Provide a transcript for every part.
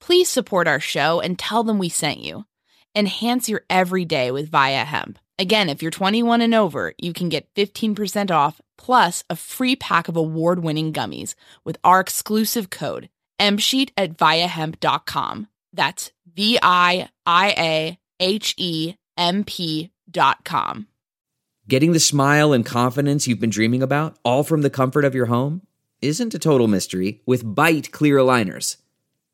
Please support our show and tell them we sent you. Enhance your everyday with VIIA Hemp. Again, if you're 21 and over, you can get 15% off plus a free pack of award winning gummies with our exclusive code MSheet at viiahemp.com. That's V I I A H E M P dot com. Getting the smile and confidence you've been dreaming about, all from the comfort of your home, isn't a total mystery with Byte Clear Aligners.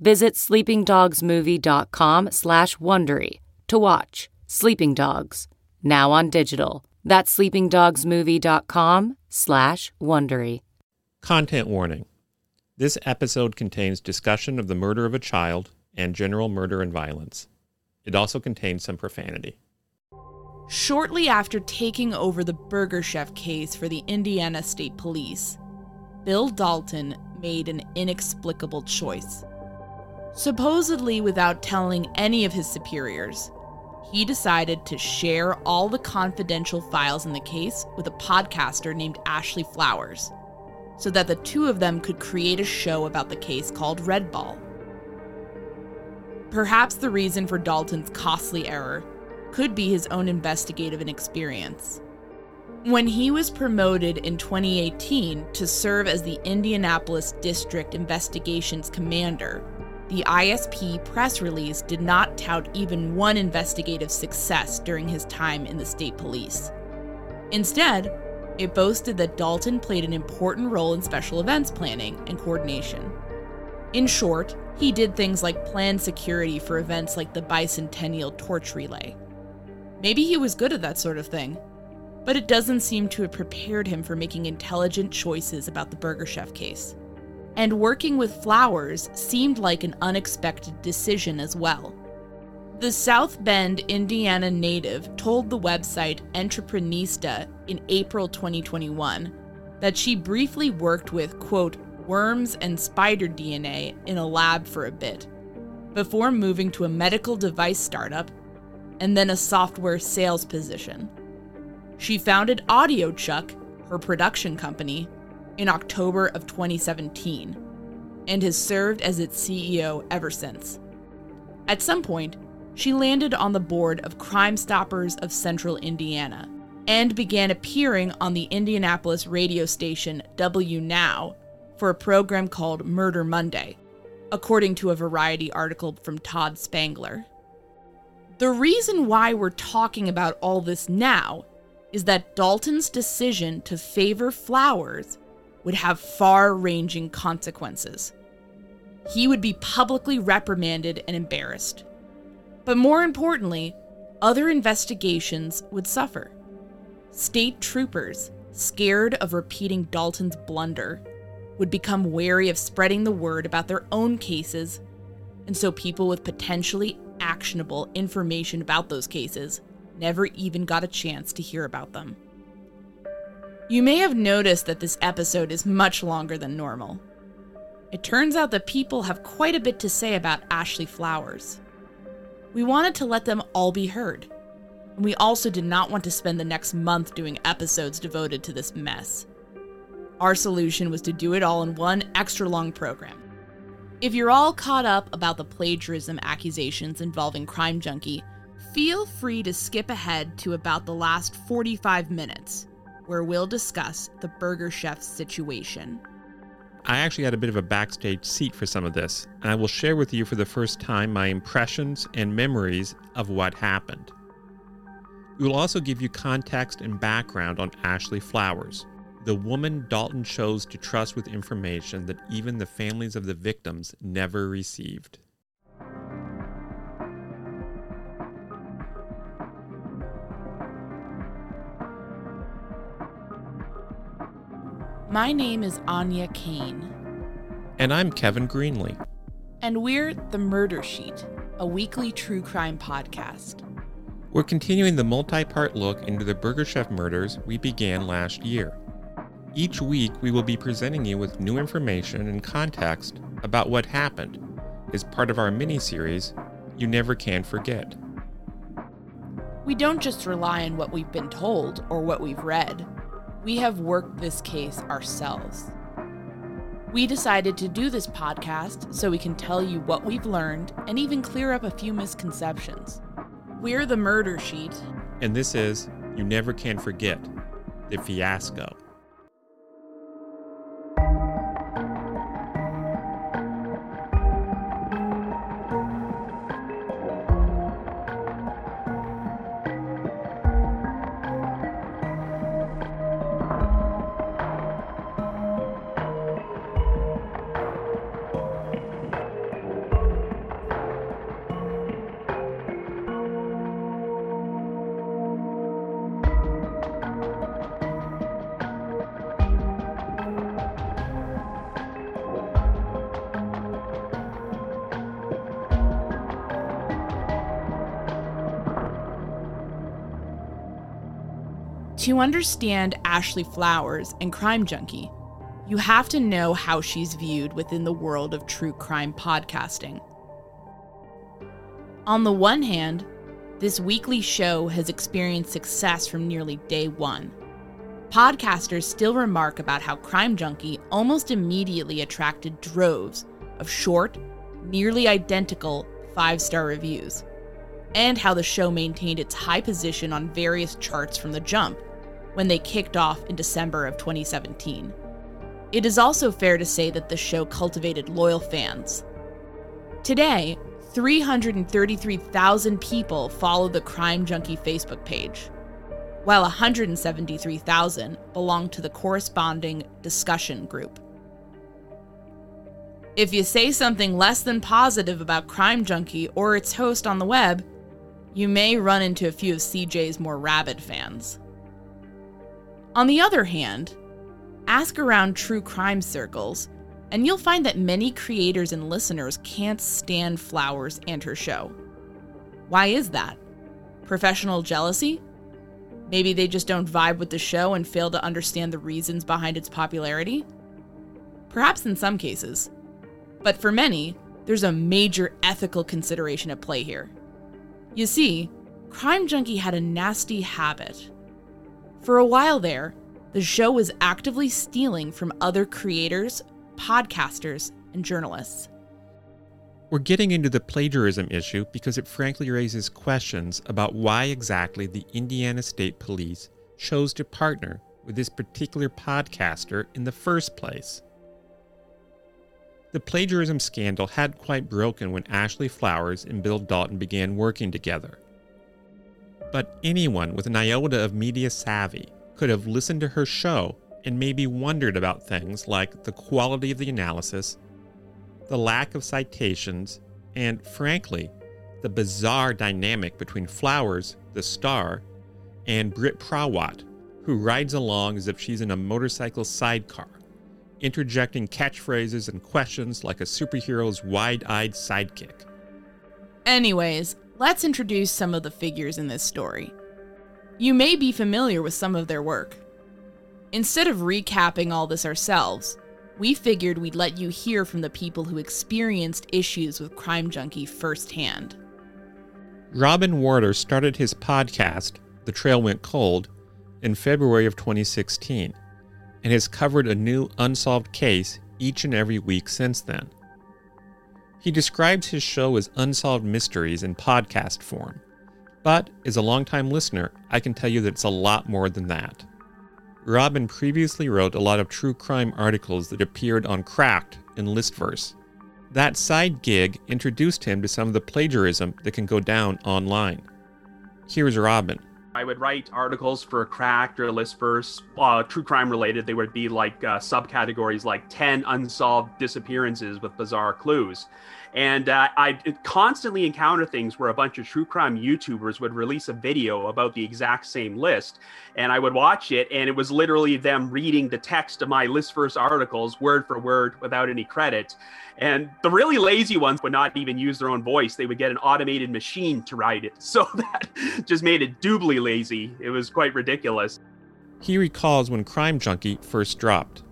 Visit sleepingdogsmovie.com slash Wondery to watch Sleeping Dogs, now on digital. That's sleepingdogsmovie.com slash Wondery. Content warning. This episode contains discussion of the murder of a child and general murder and violence. It also contains some profanity. Shortly after taking over the Burger Chef case for the Indiana State Police, Bill Dalton made an inexplicable choice. Supposedly without telling any of his superiors, he decided to share all the confidential files in the case with a podcaster named Ashley Flowers, so that the two of them could create a show about the case called Red Ball. Perhaps the reason for Dalton's costly error could be his own investigative inexperience. When he was promoted in 2018 to serve as the Indianapolis District Investigations Commander, the ISP press release did not tout even one investigative success during his time in the state police. Instead, it boasted that Dalton played an important role in special events planning and coordination. In short, he did things like plan security for events like the bicentennial torch relay. Maybe he was good at that sort of thing, but it doesn't seem to have prepared him for making intelligent choices about the Burger Chef case and working with Flowers seemed like an unexpected decision as well. The South Bend, Indiana native told the website Entreprenista in April 2021 that she briefly worked with, quote, worms and spider DNA in a lab for a bit, before moving to a medical device startup and then a software sales position. She founded AudioChuck, her production company, in October of 2017 and has served as its CEO ever since. At some point, she landed on the board of Crime Stoppers of Central Indiana and began appearing on the Indianapolis radio station W Now, for a program called Murder Monday, according to a Variety article from Todd Spangler. The reason why we're talking about all this now is that Dalton's decision to favor Flowers would have far ranging consequences. He would be publicly reprimanded and embarrassed. But more importantly, other investigations would suffer. State troopers, scared of repeating Dalton's blunder, would become wary of spreading the word about their own cases, and so people with potentially actionable information about those cases never even got a chance to hear about them. You may have noticed that this episode is much longer than normal. It turns out that people have quite a bit to say about Ashley Flowers. We wanted to let them all be heard, and we also did not want to spend the next month doing episodes devoted to this mess. Our solution was to do it all in one extra long program. If you're all caught up about the plagiarism accusations involving Crime Junkie, feel free to skip ahead to about the last 45 minutes, where we'll discuss the Burger Chef's situation. I actually had a bit of a backstage seat for some of this, and I will share with you for the first time my impressions and memories of what happened. We will also give you context and background on Ashley Flowers, the woman Dalton chose to trust with information that even the families of the victims never received. My name is Aine Cain. And I'm Kevin Greenlee. And we're The Murder Sheet, a weekly true crime podcast. We're continuing the multi part look into the Burger Chef murders we began last year. Each week, we will be presenting you with new information and context about what happened as part of our mini series, You Never Can Forget. We don't just rely on what we've been told or what we've read we have worked this case ourselves. We decided to do this podcast so we can tell you what we've learned and even clear up a few misconceptions. We're the Murder Sheet. And this is You Never Can Forget the Fiasco. To understand Ashley Flowers and Crime Junkie, you have to know how she's viewed within the world of true crime podcasting. On the one hand, this weekly show has experienced success from nearly day one. Podcasters still remark about how Crime Junkie almost immediately attracted droves of short, nearly identical five star reviews, and how the show maintained its high position on various charts from the jump, when they kicked off in December of 2017. It is also fair to say that the show cultivated loyal fans. Today, 333,000 people follow the Crime Junkie Facebook page, while 173,000 belong to the corresponding discussion group. If you say something less than positive about Crime Junkie or its host on the web, you may run into a few of CJ's more rabid fans. On the other hand, ask around true crime circles, and you'll find that many creators and listeners can't stand Flowers and her show. Why is that? Professional jealousy? Maybe they just don't vibe with the show and fail to understand the reasons behind its popularity? Perhaps in some cases. But for many, there's a major ethical consideration at play here. You see, Crime Junkie had a nasty habit for a while there, the show was actively stealing from other creators, podcasters, and journalists. We're getting into the plagiarism issue because it frankly raises questions about why exactly the Indiana State Police chose to partner with this particular podcaster in the first place. The plagiarism scandal had quite broken when Ashley Flowers and Bill Dalton began working together. But anyone with an iota of media savvy could have listened to her show and maybe wondered about things like the quality of the analysis, the lack of citations, and frankly, the bizarre dynamic between Flowers, the star, and Brit Prawat, who rides along as if she's in a motorcycle sidecar interjecting catchphrases and questions like a superhero's wide eyed sidekick. Anyways, let's introduce some of the figures in this story. You may be familiar with some of their work. Instead of recapping all this ourselves, we figured we'd let you hear from the people who experienced issues with Crime Junkie firsthand. Robin Warder started his podcast, The Trail Went Cold, in February of 2016 and has covered a new unsolved case each and every week since then. He describes his show as unsolved mysteries in podcast form, but as a longtime listener, I can tell you that it's a lot more than that. Robin previously wrote a lot of true crime articles that appeared on Cracked and Listverse. That side gig introduced him to some of the plagiarism that can go down online. Here's Robin. I would write articles for Cracked or Listverse, uh, true crime related. They would be like uh, subcategories like 10 unsolved disappearances with bizarre clues. And uh, I constantly encounter things where a bunch of true crime YouTubers would release a video about the exact same list. And I would watch it, and it was literally them reading the text of my Listverse articles word for word without any credit. And the really lazy ones would not even use their own voice. They would get an automated machine to write it. So that just made it doubly lazy. It was quite ridiculous. He recalls when Crime Junkie first dropped.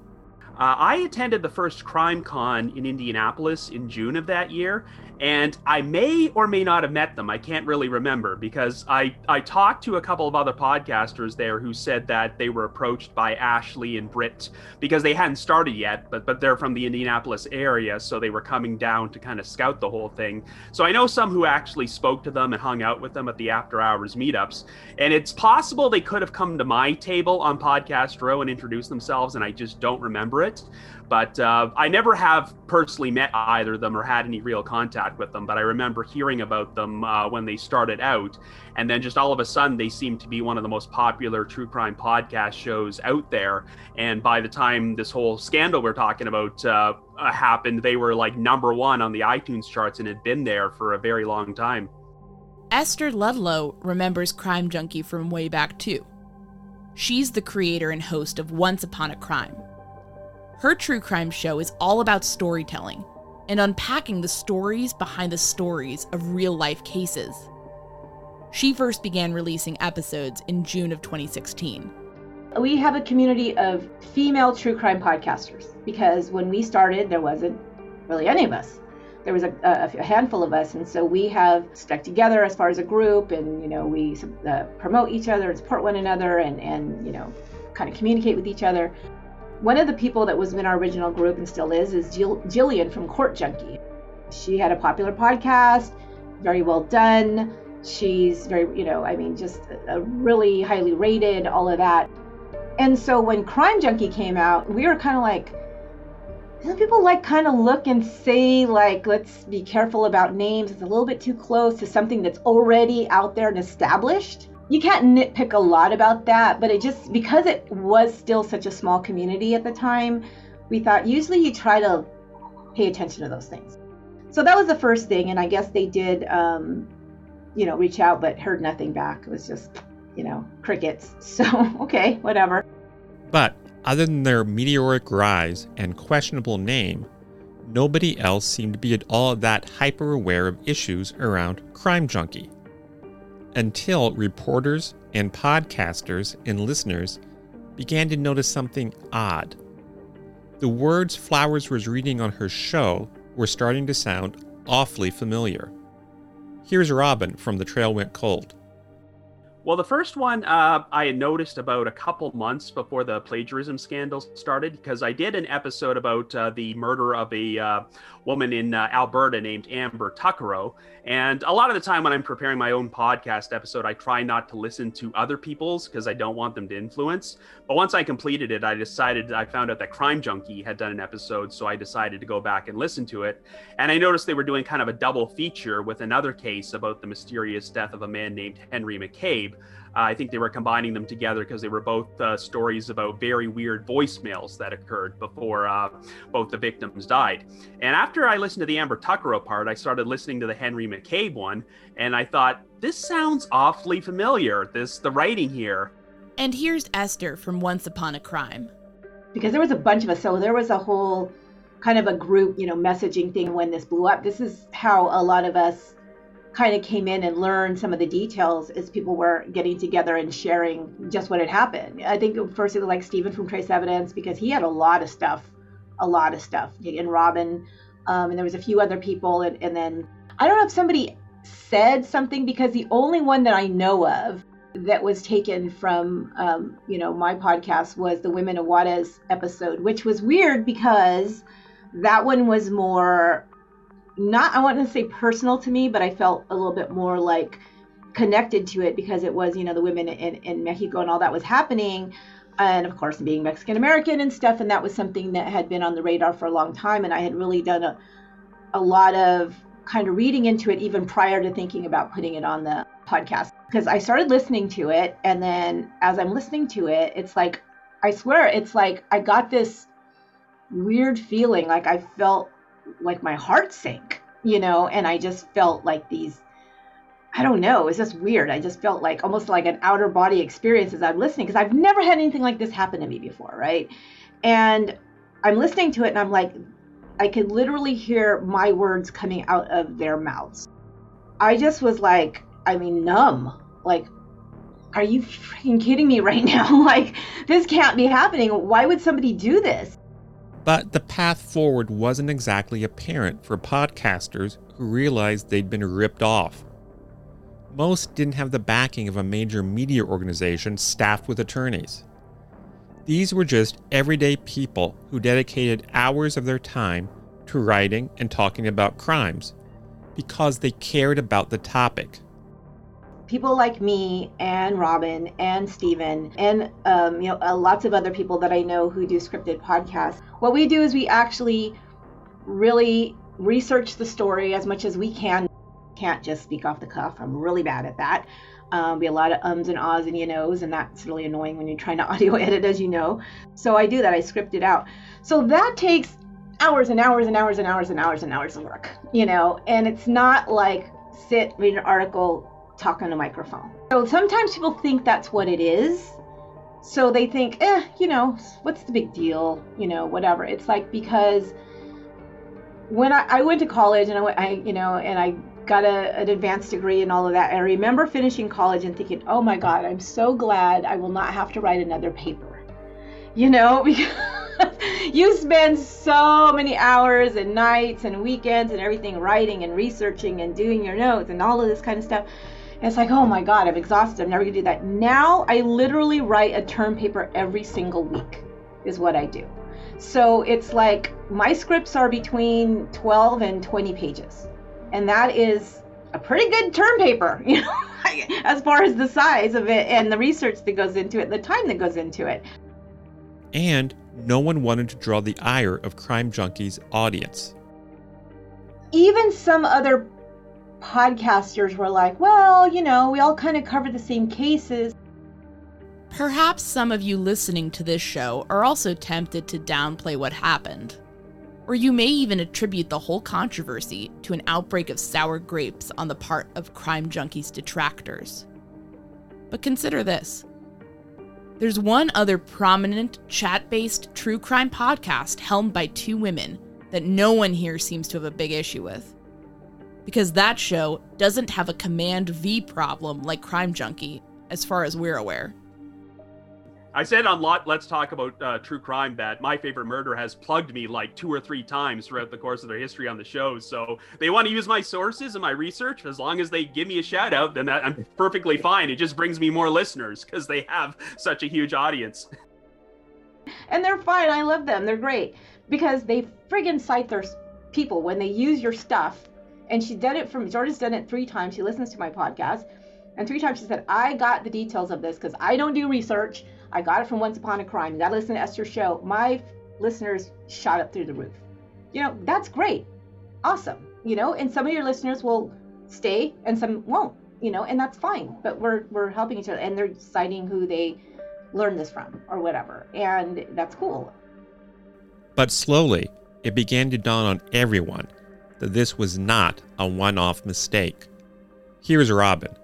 Uh, I attended the first Crime Con in Indianapolis in June of that year, and I may or may not have met them. I can't really remember because I I talked to a couple of other podcasters there who said that they were approached by Ashley and Brit because they hadn't started yet, but but they're from the Indianapolis area, so they were coming down to kind of scout the whole thing. So I know some who actually spoke to them and hung out with them at the after hours meetups, and it's possible they could have come to my table on Podcast Row and introduced themselves, and I just don't remember it. But uh, I never have personally met either of them or had any real contact with them. But I remember hearing about them uh, when they started out. And then just all of a sudden, they seemed to be one of the most popular true crime podcast shows out there. And by the time this whole scandal we're talking about uh, uh happened, they were like number one on the iTunes charts and had been there for a very long time. Esther Ludlow remembers Crime Junkie from way back too. She's the creator and host of Once Upon a Crime, her true crime show is all about storytelling and unpacking the stories behind the stories of real life cases. She first began releasing episodes in June of 2016. We have a community of female true crime podcasters because when we started, there wasn't really any of us. There was a, a, handful of us, and so we have stuck together as far as a group, and you know we uh, promote each other and support one another, and and you know kind of communicate with each other. One of the people that was in our original group and still is is Jill, Jillian from Court Junkie. She had a popular podcast, very well done. She's very, you know, I mean, just a really highly rated, all of that. And so when Crime Junkie came out, we were kind of like, people like kind of look and say like let's be careful about names it's a little bit too close to something that's already out there and established you can't nitpick a lot about that, but it just because it was still such a small community at the time, we thought usually you try to pay attention to those things. So that was the first thing, and I guess they did, um, you know, reach out, but heard nothing back. It was just, you know, crickets. So okay, whatever. But other than their meteoric rise and questionable name, nobody else seemed to be at all that hyper aware of issues around Crime Junkie until reporters and podcasters and listeners began to notice something odd. The words Flowers was reading on her show were starting to sound awfully familiar. Here's Robin from The Trail Went Cold. Well, the first one uh, I had noticed about a couple months before the plagiarism scandal started because I did an episode about uh, the murder of a uh, woman in uh, Alberta named Amber Tuccaro. And a lot of the time when I'm preparing my own podcast episode, I try not to listen to other people's because I don't want them to influence. But once I completed it, I decided I found out that Crime Junkie had done an episode, so I decided to go back and listen to it. And I noticed they were doing kind of a double feature with another case about the mysterious death of a man named Henry McCabe. Uh, I think they were combining them together because they were both uh, stories about very weird voicemails that occurred before uh, both the victims died. And after I listened to the Amber Tuccaro part, I started listening to the Henry McCabe one, and I thought this sounds awfully familiar. This the writing here. And here's Esther from Once Upon a Crime. Because there was a bunch of us, so there was a whole kind of a group, you know, messaging thing when this blew up. This is how a lot of us kind of came in and learned some of the details as people were getting together and sharing just what had happened. I think first it was like Steven from Trace Evidence because he had a lot of stuff, a lot of stuff, and Robin, um, and there was a few other people, and, and then I don't know if somebody said something because the only one that I know of that was taken from um, you know my podcast was the Women of Juarez episode, which was weird because that one was more not I want to say personal to me, but I felt a little bit more like connected to it because it was you know the women in, in Mexico and all that was happening. And of course being Mexican American and stuff and that was something that had been on the radar for a long time and I had really done a, a lot of kind of reading into it even prior to thinking about putting it on the podcast. Because I started listening to it and then as I'm listening to it it's like I swear it's like I got this weird feeling like I felt like my heart sank, you know, and I just felt like these I don't know, it's just weird. I just felt like almost like an outer body experience as I'm listening because I've never had anything like this happen to me before, right? And I'm listening to it and I'm like I could literally hear my words coming out of their mouths. I just was like, I mean, numb. Like, are you freaking kidding me right now? like, this can't be happening. Why would somebody do this? But the path forward wasn't exactly apparent for podcasters who realized they'd been ripped off. Most didn't have the backing of a major media organization staffed with attorneys. These were just everyday people who dedicated hours of their time to writing and talking about crimes because they cared about the topic people like me and Robin and Steven and um, you know uh, lots of other people that I know who do scripted podcasts. What we do is we actually really research the story as much as we can. Can't just speak off the cuff. I'm really bad at that. Um, be a lot of ums and ahs and you knows, and that's really annoying when you're trying to audio edit, as you know. So I do that. I script it out. So that takes hours and hours and hours and hours and hours and hours of work, you know. And it's not like sit read an article talk on a microphone. So sometimes people think that's what it is. So they think, eh, you know, what's the big deal? You know, whatever. It's like because when I, I went to college and I, I, you know, and I got a, an advanced degree and all of that, I remember finishing college and thinking, oh my God, I'm so glad I will not have to write another paper. You know, because you spend so many hours and nights and weekends and everything writing and researching and doing your notes and all of this kind of stuff it's like, oh my God, I'm exhausted. I'm never gonna do that. Now I literally write a term paper every single week, is what I do. So it's like my scripts are between 12 and 20 pages. And that is a pretty good term paper, you know, as far as the size of it and the research that goes into it, the time that goes into it. And no one wanted to draw the ire of Crime Junkie's audience. Even some other podcasters were like, well, you know, we all kind of cover the same cases. Perhaps some of you listening to this show are also tempted to downplay what happened. Or you may even attribute the whole controversy to an outbreak of sour grapes on the part of Crime Junkie's detractors. But consider this there's one other prominent chat based true crime podcast helmed by two women that no one here seems to have a big issue with because that show doesn't have a Command V problem like Crime Junkie, as far as we're aware. I said on lot Let's Talk About uh, True Crime that My Favorite Murder has plugged me like two or three times throughout the course of their history on the show. So they want to use my sources and my research. As long as they give me a shout out, then that, I'm perfectly fine. It just brings me more listeners because they have such a huge audience. And they're fine. I love them. They're great because they friggin' cite their people when they use your stuff. And she did it from Jordan's done it three times. She listens to my podcast. And three times she said, I got the details of this because I don't do research. I got it from Once Upon a Crime. You got to listen to Esther's show. My listeners shot up through the roof. You know, that's great. Awesome. You know, and some of your listeners will stay and some won't, you know, and that's fine. But we're we're helping each other and they're citing who they learned this from or whatever. And that's cool. But slowly, it began to dawn on everyone that this was not a one off mistake. Here's Robin.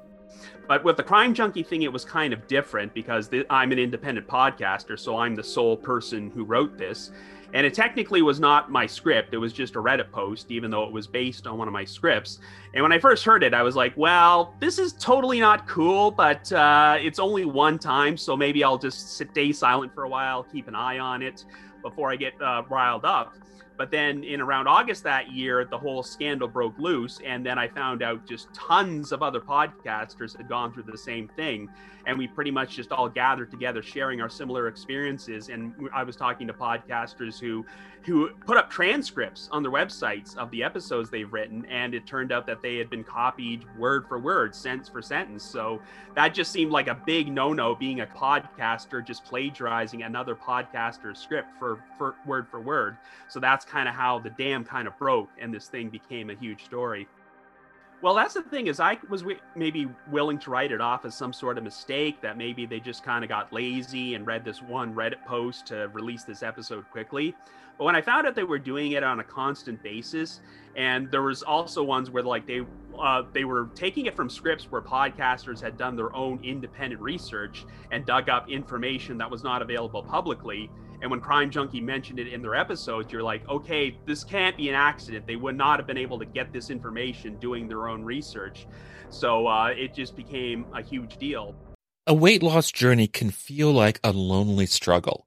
But with the crime junkie thing, it was kind of different because I'm an independent podcaster, so I'm the sole person who wrote this. And it technically was not my script. It was just a Reddit post, even though it was based on one of my scripts. And when I first heard it, I was like, well, this is totally not cool, but uh, it's only one time. So maybe I'll just stay silent for a while, keep an eye on it before I get uh, riled up. But then in around August that year, the whole scandal broke loose. And then I found out just tons of other podcasters had gone through the same thing. And we pretty much just all gathered together, sharing our similar experiences. And I was talking to podcasters who who put up transcripts on their websites of the episodes they've written. And it turned out that they had been copied word for word, sentence for sentence. So that just seemed like a big no-no being a podcaster just plagiarizing another podcaster's script for, for word for word. So that's kind of how the dam kind of broke and this thing became a huge story. Well, that's the thing is I was maybe willing to write it off as some sort of mistake that maybe they just kind of got lazy and read this one Reddit post to release this episode quickly. But when I found out they were doing it on a constant basis, and there was also ones where like they uh, they were taking it from scripts where podcasters had done their own independent research and dug up information that was not available publicly. And when Crime Junkie mentioned it in their episodes, you're like, okay, this can't be an accident. They would not have been able to get this information doing their own research. So uh, it just became a huge deal. A weight loss journey can feel like a lonely struggle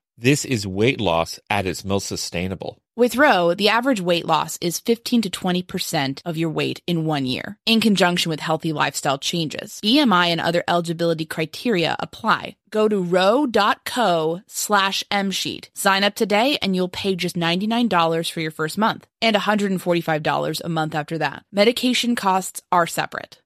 This is weight loss at its most sustainable. With Ro, the average weight loss is 15 to 20% of your weight in one year, in conjunction with healthy lifestyle changes. BMI and other eligibility criteria apply. Go to ro.co slash msheet. Sign up today and you'll pay just $99 for your first month and $145 a month after that. Medication costs are separate.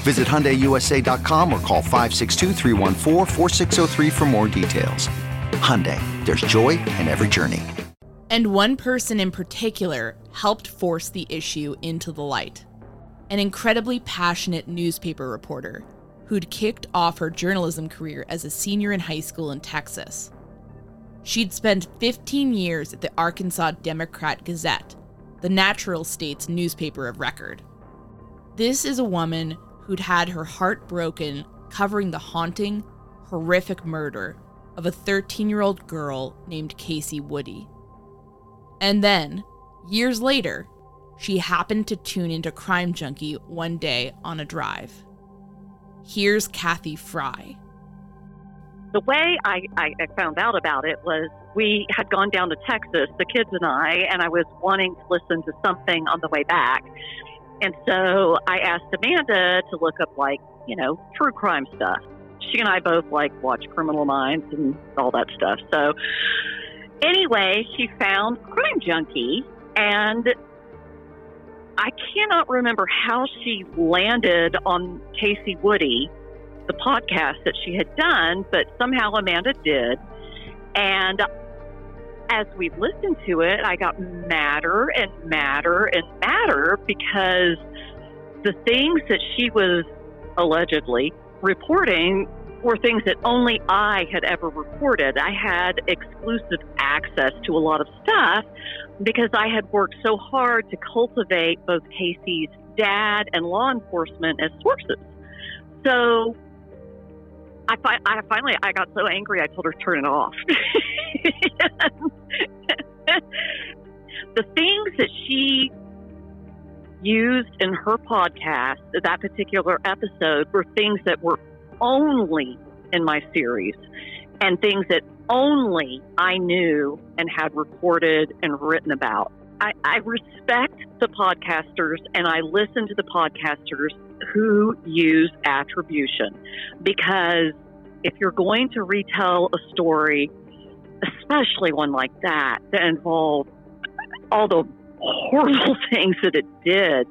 Visit HyundaiUSA.com or call 562-314-4603 for more details. Hyundai, there's joy in every journey. And one person in particular helped force the issue into the light. An incredibly passionate newspaper reporter who'd kicked off her journalism career as a senior in high school in Texas. She'd spent 15 years at the Arkansas Democrat Gazette, the natural state's newspaper of record. This is a woman who'd had her heart broken covering the haunting, horrific murder of a 13 year old girl named Kacie Woody. And then, years later, she happened to tune into Crime Junkie one day on a drive. Here's Cathy Frye. The way I, I found out about it was we had gone down to Texas, the kids and I, and I was wanting to listen to something on the way back. And so I asked Amanda to look up, like, you know, true crime stuff. She and I both like watch Criminal Minds and all that stuff. So anyway, she found Crime Junkie, and I cannot remember how she landed on Kacie Woody, the podcast that she had done, but somehow Amanda did. And as we listened to it, I got madder and madder and madder because the things that she was allegedly reporting were things that only I had ever reported. I had exclusive access to a lot of stuff because I had worked so hard to cultivate both Kacie's dad and law enforcement as sources. So I, fi- I finally I got so angry I told her to turn it off. the things that she used in her podcast, that particular episode, were things that were only in my series and things that only I knew and had recorded and written about. I, I respect the podcasters and I listen to the podcasters who use attribution because if you're going to retell a story, especially one like that, that involved all the horrible things that it did,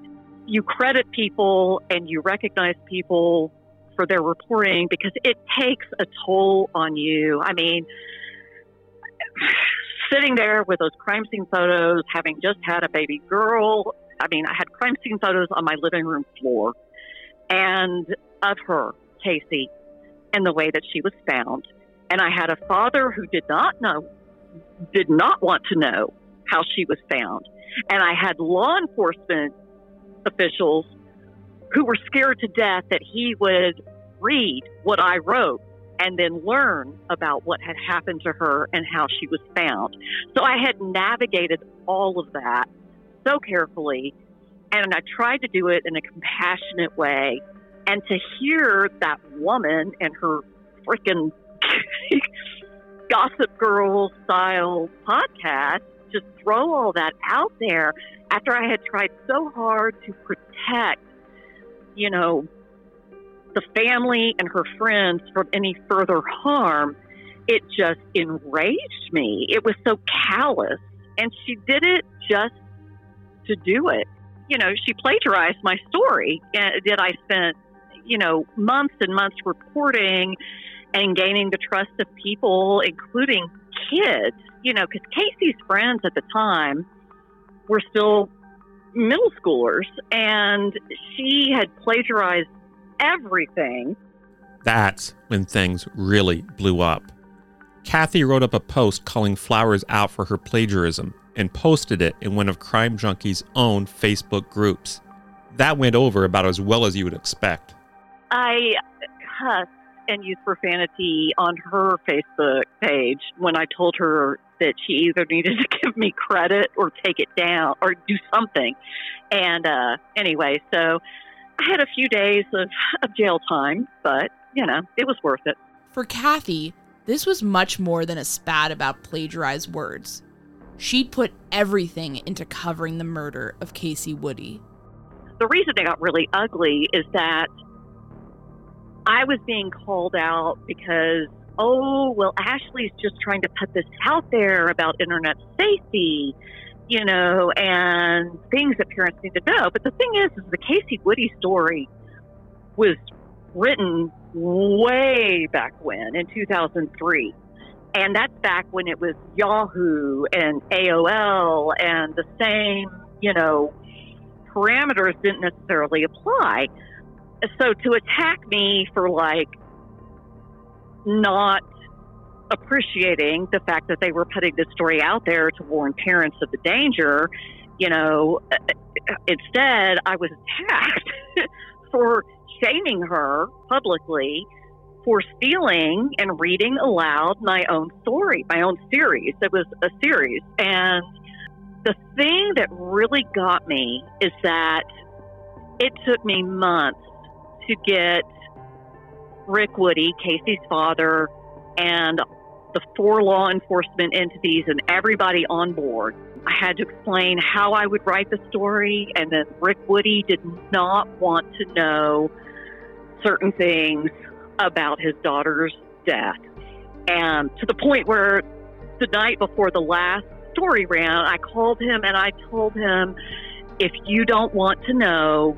you credit people and you recognize people for their reporting because it takes a toll on you. I mean, sitting there with those crime scene photos, having just had a baby girl. I mean, I had crime scene photos on my living room floor and of her, Kacie, and the way that she was found. And I had a father who did not know, did not want to know how she was found. And I had law enforcement officials who were scared to death that he would read what I wrote and then learn about what had happened to her and how she was found. So I had navigated all of that so carefully, and I tried to do it in a compassionate way. And to hear that woman and her freaking Gossip Girl style podcast just throw all that out there after I had tried so hard to protect, you know, the family and her friends from any further harm, it just enraged me. It was so callous. And she did it just to do it. You know, she plagiarized my story eh, that I spent, you know, months and months reporting and gaining the trust of people, including kids, you know, because Kacie's friends at the time were still middle schoolers and she had plagiarized everything. That's when things really blew up. Cathy wrote up a post calling Flowers out for her plagiarism and posted it in one of Crime Junkie's own Facebook groups. That went over about as well as you would expect. I cussed and used profanity on her Facebook page when I told her that she either needed to give me credit or take it down or do something. And uh, anyway, so I had a few days of, of jail time, but, you know, it was worth it. For Cathy, this was much more than a spat about plagiarized words. She'd put everything into covering the murder of Kacie Woody. The reason they got really ugly is that I was being called out because, oh, well, Ashley's just trying to put this out there about internet safety you know, and things that parents need to know. But the thing is, is the Kacie Woody story was written way back when in 2003. And that's back when it was Yahoo and AOL and the same, you know, parameters didn't necessarily apply. So to attack me for like not appreciating the fact that they were putting this story out there to warn parents of the danger, you know, uh, instead I was attacked for shaming her publicly for stealing and reading aloud my own story, my own series. It was a series. And the thing that really got me is that it took me months to get Rick Woody, Kacie's father, and the four law enforcement entities and everybody on board. I had to explain how I would write the story, and then Rick Woody did not want to know certain things about his daughter's death. And to the point where the night before the last story ran, I called him and I told him, if you don't want to know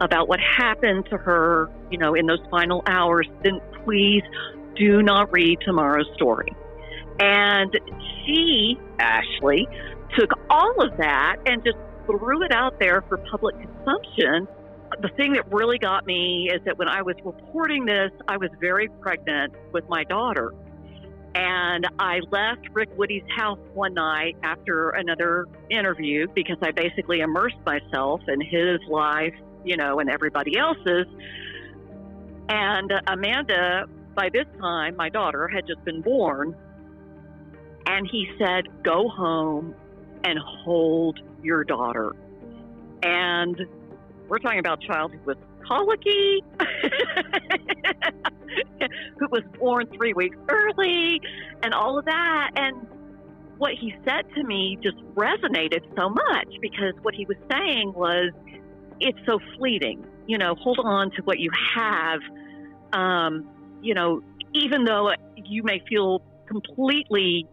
about what happened to her, you know, in those final hours, then please do not read tomorrow's story. And she, Ashley, took all of that and just threw it out there for public consumption. The thing that really got me is that when I was reporting this, I was very pregnant with my daughter. And I left Rick Woody's house one night after another interview because I basically immersed myself in his life, you know, and everybody else's. And Amanda, by this time, my daughter had just been born. And he said, Go home and hold your daughter. And we're talking about a child was colicky, who was born three weeks early, and all of that. And what he said to me just resonated so much because what he was saying was, it's so fleeting. You know, hold on to what you have. Um, you know, even though you may feel completely,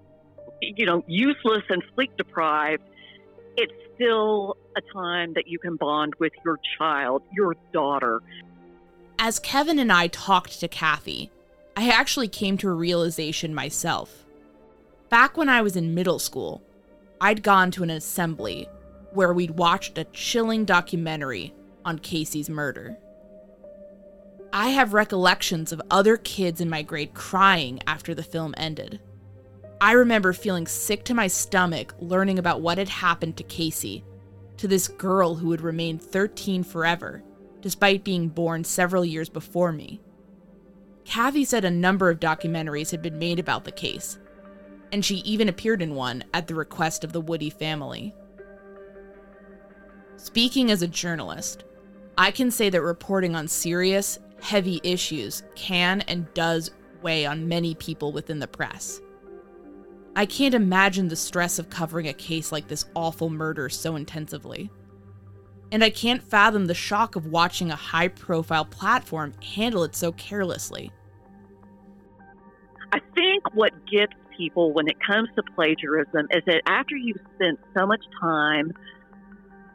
you know, useless and sleep deprived, it's still a time that you can bond with your child, your daughter. As Kevin and I talked to Cathy, I actually came to a realization myself. Back when I was in middle school, I'd gone to an assembly where we'd watched a chilling documentary on Kacie's murder. I have recollections of other kids in my grade crying after the film ended. I remember feeling sick to my stomach learning about what had happened to Kacie, to this girl who would remain 13 forever, despite being born several years before me. Cathy said a number of documentaries had been made about the case, and she even appeared in one at the request of the Woody family. Speaking as a journalist, I can say that reporting on serious heavy issues can and does weigh on many people within the press. I can't imagine the stress of covering a case like this awful murder so intensively. And I can't fathom the shock of watching a high profile platform handle it so carelessly. I think what gets people when it comes to plagiarism is that after you've spent so much time,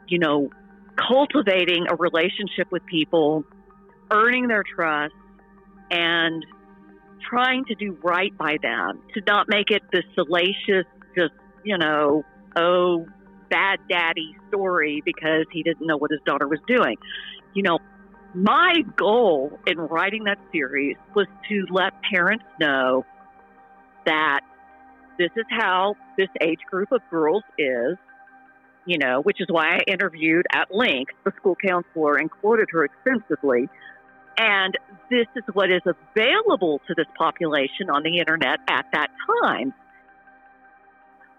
you know, cultivating a relationship with people earning their trust and trying to do right by them, to not make it the salacious, just, you know, oh, bad daddy story because he didn't know what his daughter was doing. You know, my goal in writing that series was to let parents know that this is how this age group of girls is, you know, which is why I interviewed at length the school counselor and quoted her extensively and this is what is available to this population on the internet at that time.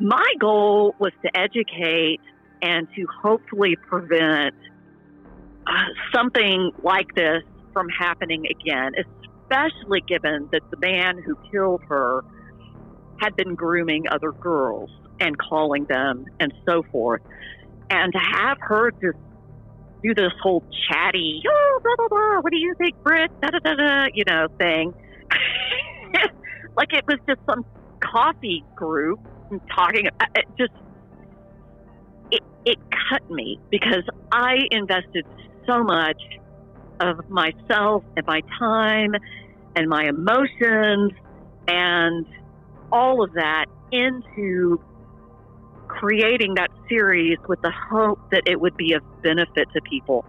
My goal was to educate and to hopefully prevent uh, something like this from happening again, especially given that the man who killed her had been grooming other girls and calling them and so forth. And to have her just do this whole chatty, oh, blah, blah, blah, what do you think, Brit? Da, da, da, da, you know, thing. like it was just some coffee group talking. Uh, it just, it, it cut me because I invested so much of myself and my time and my emotions and all of that into creating that series with the hope that it would be of benefit to people.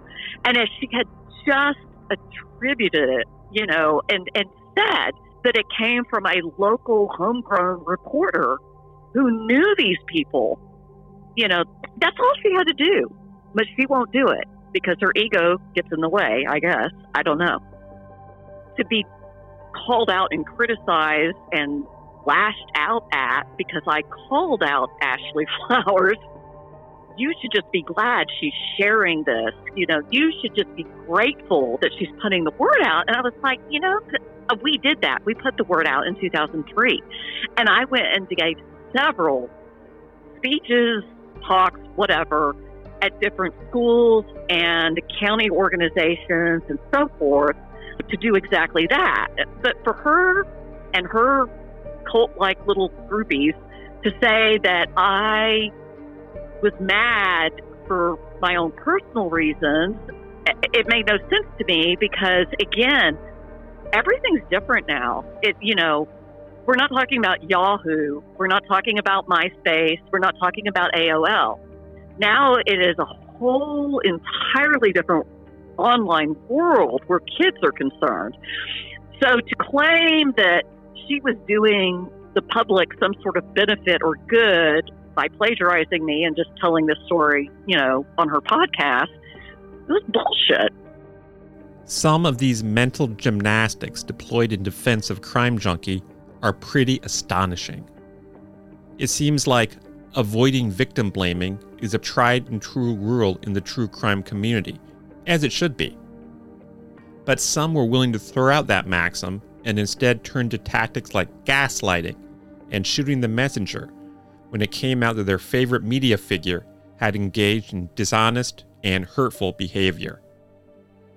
And as she had just attributed it, you know, and, and said that it came from a local homegrown reporter who knew these people, you know, that's all she had to do. But she won't do it because her ego gets in the way, I guess. I don't know. To be called out and criticized and lashed out at because I called out Ashley Flowers. You should just be glad she's sharing this. You know, you should just be grateful that she's putting the word out. And I was like, you know, uh, we did that. We put the word out in 2003. And I went and gave several speeches, talks, whatever, at different schools and county organizations and so forth to do exactly that. But for her and her cult like little groupies to say that I was mad for my own personal reasons, it made no sense to me because, again, everything's different now. It, you know, we're not talking about Yahoo. We're not talking about MySpace. We're not talking about AOL. Now it is a whole entirely different online world where kids are concerned. So to claim that she was doing the public some sort of benefit or good by plagiarizing me and just telling this story, you know, on her podcast, it was bullshit. Some of these mental gymnastics deployed in defense of Crime Junkie are pretty astonishing. It seems like avoiding victim blaming is a tried and true rule in the true crime community, as it should be. But some were willing to throw out that maxim and instead turned to tactics like gaslighting and shooting the messenger when it came out that their favorite media figure had engaged in dishonest and hurtful behavior.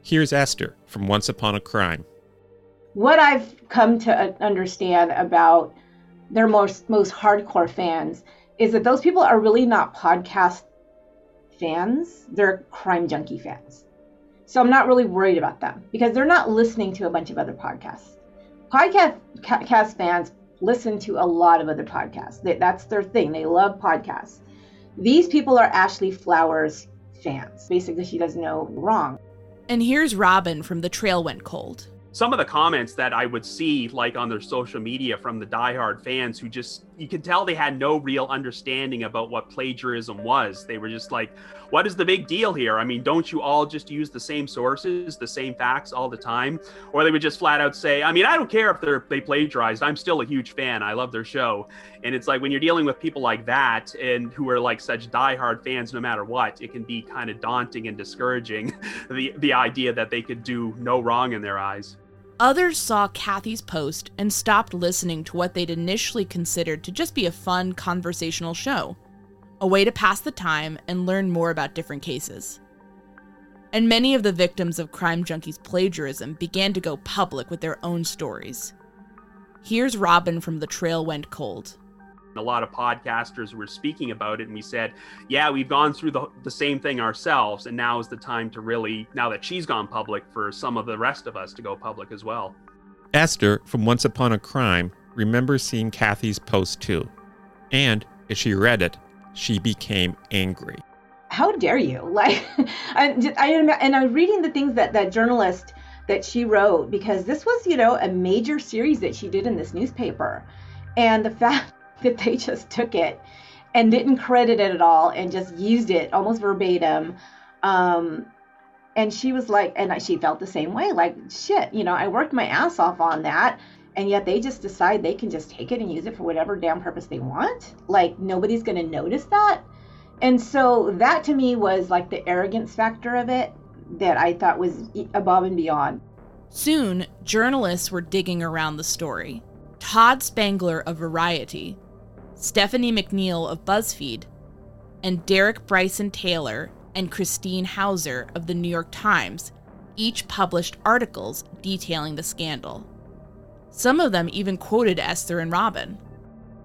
Here's Esther from Once Upon a Crime. What I've come to understand about their most most hardcore fans is that those people are really not podcast fans, they're crime junkie fans. So I'm not really worried about them because they're not listening to a bunch of other podcasts podcast fans listen to a lot of other podcasts. They, that's their thing. They love podcasts. These people are Ashley Flowers fans. Basically, she does no wrong. And here's Robin from The Trail Went Cold some of the comments that I would see, like on their social media from the diehard fans who just, you could tell they had no real understanding about what plagiarism was. They were just like, what is the big deal here? I mean, don't you all just use the same sources, the same facts all the time? Or they would just flat out say, I mean, I don't care if they're, they plagiarized. I'm still a huge fan. I love their show. And it's like when you're dealing with people like that and who are like such diehard fans no matter what, it can be kind of daunting and discouraging the, the idea that they could do no wrong in their eyes. Others saw Cathy's post and stopped listening to what they'd initially considered to just be a fun conversational show, a way to pass the time and learn more about different cases. And many of the victims of Crime Junkie's plagiarism began to go public with their own stories. Here's Robin from The Trail Went Cold a lot of podcasters were speaking about it and we said yeah we've gone through the, the same thing ourselves and now is the time to really now that she's gone public for some of the rest of us to go public as well esther from once upon a crime remembers seeing Cathy's post too and as she read it she became angry how dare you like I, I and i'm reading the things that that journalist that she wrote because this was you know a major series that she did in this newspaper and the fact that they just took it and didn't credit it at all and just used it almost verbatim. Um, and she was like, and she felt the same way, like, shit, you know, I worked my ass off on that. And yet they just decide they can just take it and use it for whatever damn purpose they want. Like, nobody's going to notice that. And so that to me was like the arrogance factor of it that I thought was above and beyond. Soon, journalists were digging around the story. Todd Spangler of Variety Stephanie McNeal of BuzzFeed, and Derek Bryson Taylor and Christine Hauser of the New York Times each published articles detailing the scandal. Some of them even quoted Esther and Robin.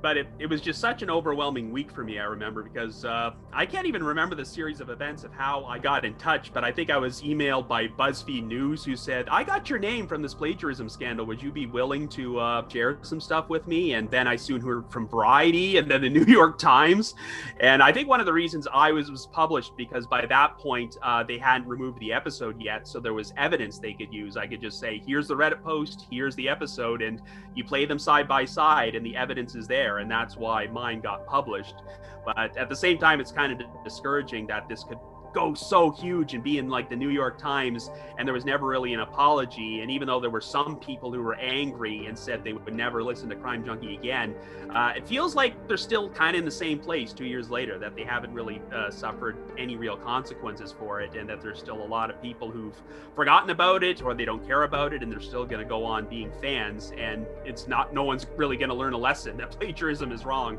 But it, it was just such an overwhelming week for me, I remember, because uh, I can't even remember the series of events of how I got in touch, but I think I was emailed by BuzzFeed News who said, I got your name from this plagiarism scandal. Would you be willing to uh, share some stuff with me? And then I soon heard from Variety and then the New York Times. And I think one of the reasons I was, was published because by that point, uh, they hadn't removed the episode yet. So there was evidence they could use. I could just say, here's the Reddit post, here's the episode, and you play them side by side, and the evidence is there. And that's why mine got published. But at the same time, it's kind of discouraging that this could go so huge and be in like the New York Times, and there was never really an apology. And even though there were some people who were angry and said they would never listen to Crime Junkie again, uh, it feels like they're still kind of in the same place two years later, that they haven't really uh, suffered any real consequences for it, and that there's still a lot of people who've forgotten about it or they don't care about it, and they're still going to go on being fans. And it's not, no one's really going to learn a lesson that plagiarism is wrong.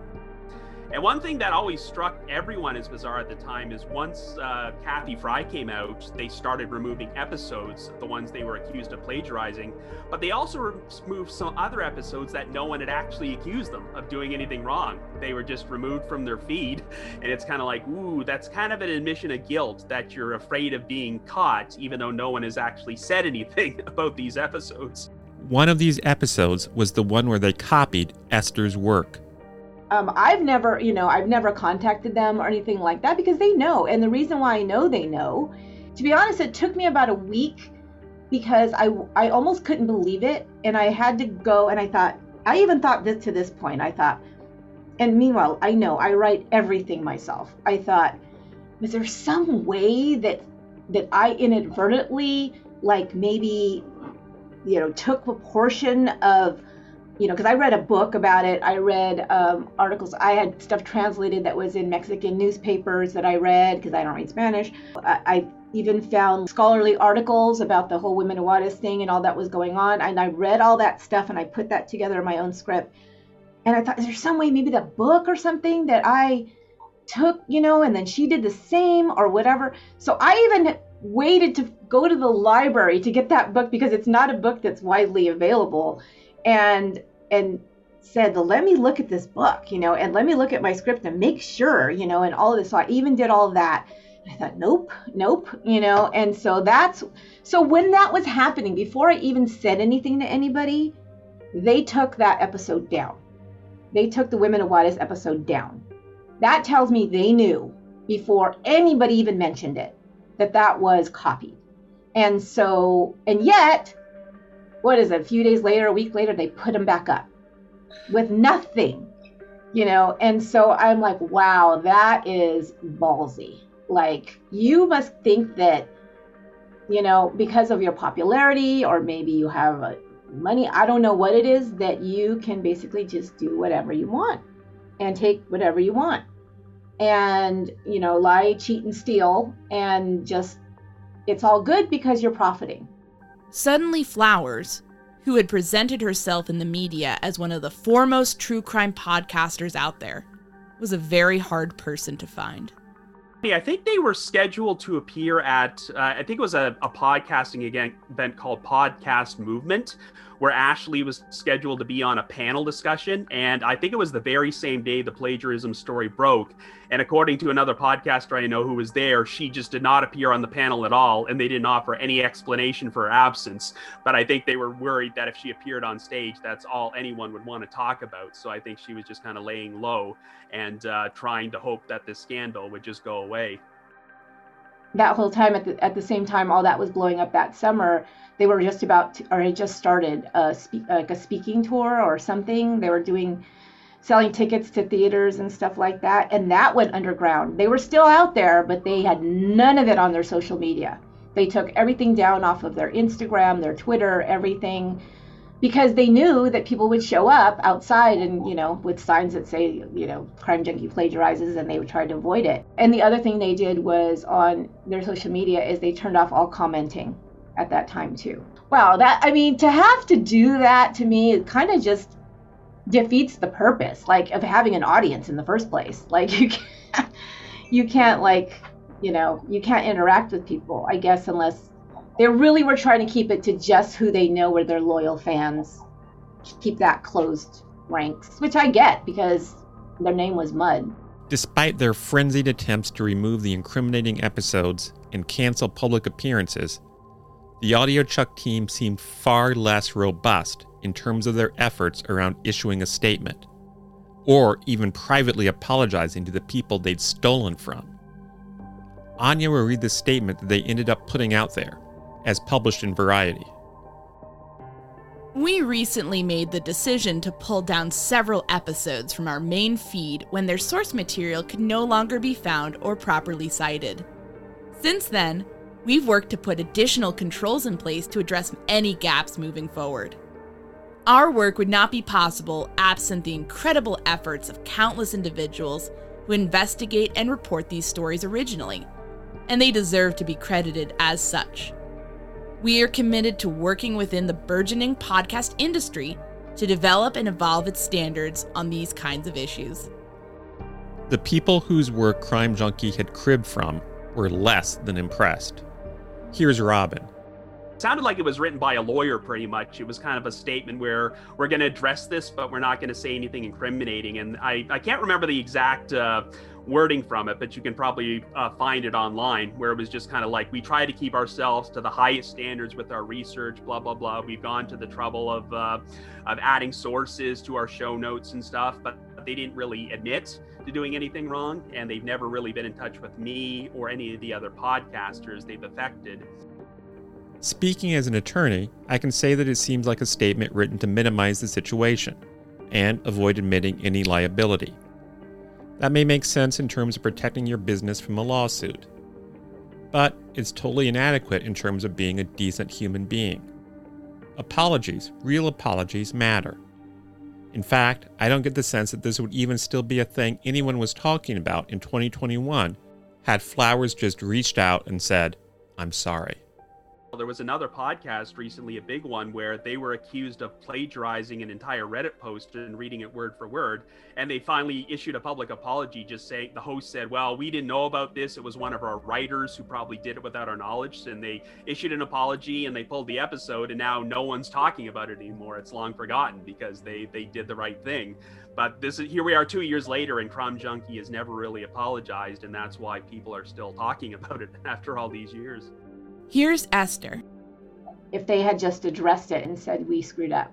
And one thing that always struck everyone as bizarre at the time is once uh, Cathy Frye came out, they started removing episodes, the ones they were accused of plagiarizing, but they also removed some other episodes that no one had actually accused them of doing anything wrong. They were just removed from their feed. And it's kind of like, ooh, that's kind of an admission of guilt that you're afraid of being caught, even though no one has actually said anything about these episodes. One of these episodes was the one where they copied Esther's work. Um, I've never, you know, I've never contacted them or anything like that because they know. And the reason why I know they know, to be honest, it took me about a week because I, I almost couldn't believe it. And I had to go and I thought, I even thought this to this point, I thought, and meanwhile, I know I write everything myself. I thought, was there some way that that I inadvertently, like maybe, you know, took a portion of you know, because I read a book about it. I read um, articles. I had stuff translated that was in Mexican newspapers that I read because I don't read Spanish. I, I, even found scholarly articles about the whole women of Juarez thing and all that was going on. And I read all that stuff and I put that together in my own script. And I thought, is there some way, maybe the book or something that I took, you know, and then she did the same or whatever. So I even waited to go to the library to get that book because it's not a book that's widely available and and said, let me look at this book, you know, and let me look at my script and make sure, you know, and all of this. So I even did all of that. I thought, nope, nope, you know, and so that's so when that was happening, before I even said anything to anybody, they took that episode down. They took the Women of Juarez episode down. That tells me they knew before anybody even mentioned it that that was copied. And so, and yet, what is it, a few days later, a week later, they put them back up with nothing, you know? And so I'm like, wow, that is ballsy. Like, you must think that, you know, because of your popularity or maybe you have uh, money, I don't know what it is, that you can basically just do whatever you want and take whatever you want and, you know, lie, cheat, and steal and just, it's all good because you're profiting Suddenly Flowers, who had presented herself in the media as one of the foremost true crime podcasters out there, was a very hard person to find. I think they were scheduled to appear at, uh, I think it was a, a podcasting event called Podcast Movement, where Ashley was scheduled to be on a panel discussion. And I think it was the very same day the plagiarism story broke. And according to another podcaster I know who was there, she just did not appear on the panel at all. And they didn't offer any explanation for her absence. But I think they were worried that if she appeared on stage, that's all anyone would want to talk about. So I think she was just kind of laying low and uh, trying to hope that this scandal would just go away that whole time at the at the same time all that was blowing up that summer they were just about to, or had just started uh, a speak like a speaking tour or something. They were doing selling tickets to theaters and stuff like that and that went underground. They were still out there but they had none of it on their social media. They took everything down off of their instagram their twitter everything because they knew that people would show up outside and you know with signs that say you know crime junkie plagiarizes and they would try to avoid it. And the other thing they did was on their social media is they turned off all commenting at that time too. Wow that i mean to have to do that to me it kind of just defeats the purpose like of having an audience in the first place. Like you can't you can't like you know you can't interact with people i guess unless they really were trying to keep it to just who they know were their loyal fans keep that closed ranks, which I get because their name was Mud. Despite their frenzied attempts to remove the incriminating episodes and cancel public appearances, the audiochuck team seemed far less robust in terms of their efforts around issuing a statement, or even privately apologizing to the people they'd stolen from. Anya will read the statement that they ended up putting out there, as published in Variety. We recently made the decision to pull down several episodes from our main feed when their source material could no longer be found or properly cited. Since then, we've worked to put additional controls in place to address any gaps moving forward. Our work would not be possible absent the incredible efforts of countless individuals who investigate and report these stories originally, and they deserve to be credited as such. We are committed to working within the burgeoning podcast industry to develop and evolve its standards on these kinds of issues. The people whose work Crime Junkie had cribbed from were less than impressed. Here's Robin. sounded like it was written by a lawyer pretty much. It was kind of a statement where we're going to address this, but we're not going to say anything incriminating. And I, I can't remember the exact uh, wording from it, but you can probably uh, find it online where it was just kind of like we try to keep ourselves to the highest standards with our research, blah blah blah. We've gone to the trouble of uh, of adding sources to our show notes and stuff, but they didn't really admit to doing anything wrong, and they've never really been in touch with me or any of the other podcasters they've affected. Speaking as an attorney, I can say that it seems like a statement written to minimize the situation and avoid admitting any liability. That may make sense in terms of protecting your business from a lawsuit. But it's totally inadequate in terms of being a decent human being. Apologies, real apologies, matter. In fact, I don't get the sense that this would even still be a thing anyone was talking about in 2021 had Flowers just reached out and said, I'm sorry. There was another podcast recently, a big one, where they were accused of plagiarizing an entire Reddit post and reading it word for word. And they finally issued a public apology, just saying the host said, Well, we didn't know about this. It was one of our writers who probably did it without our knowledge. And they issued an apology and they pulled the episode. And now no one's talking about it anymore. It's long forgotten because they, they did the right thing. But this is here we are two years later, and Crime Junkie has never really apologized. And that's why people are still talking about it after all these years. Here's Esther. If they had just addressed it and said, we screwed up,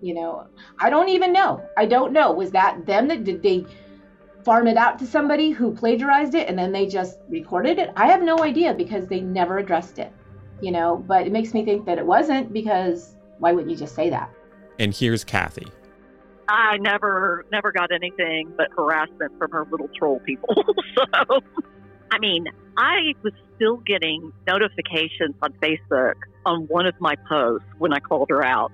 you know, I don't even know. I don't know. Was that them that did they farm it out to somebody who plagiarized it and then they just recorded it? I have no idea because they never addressed it, you know, but it makes me think that it wasn't because why wouldn't you just say that? And here's Cathy. I never never got anything but harassment from her little troll people. so I mean, I was still getting notifications on Facebook on one of my posts when I called her out.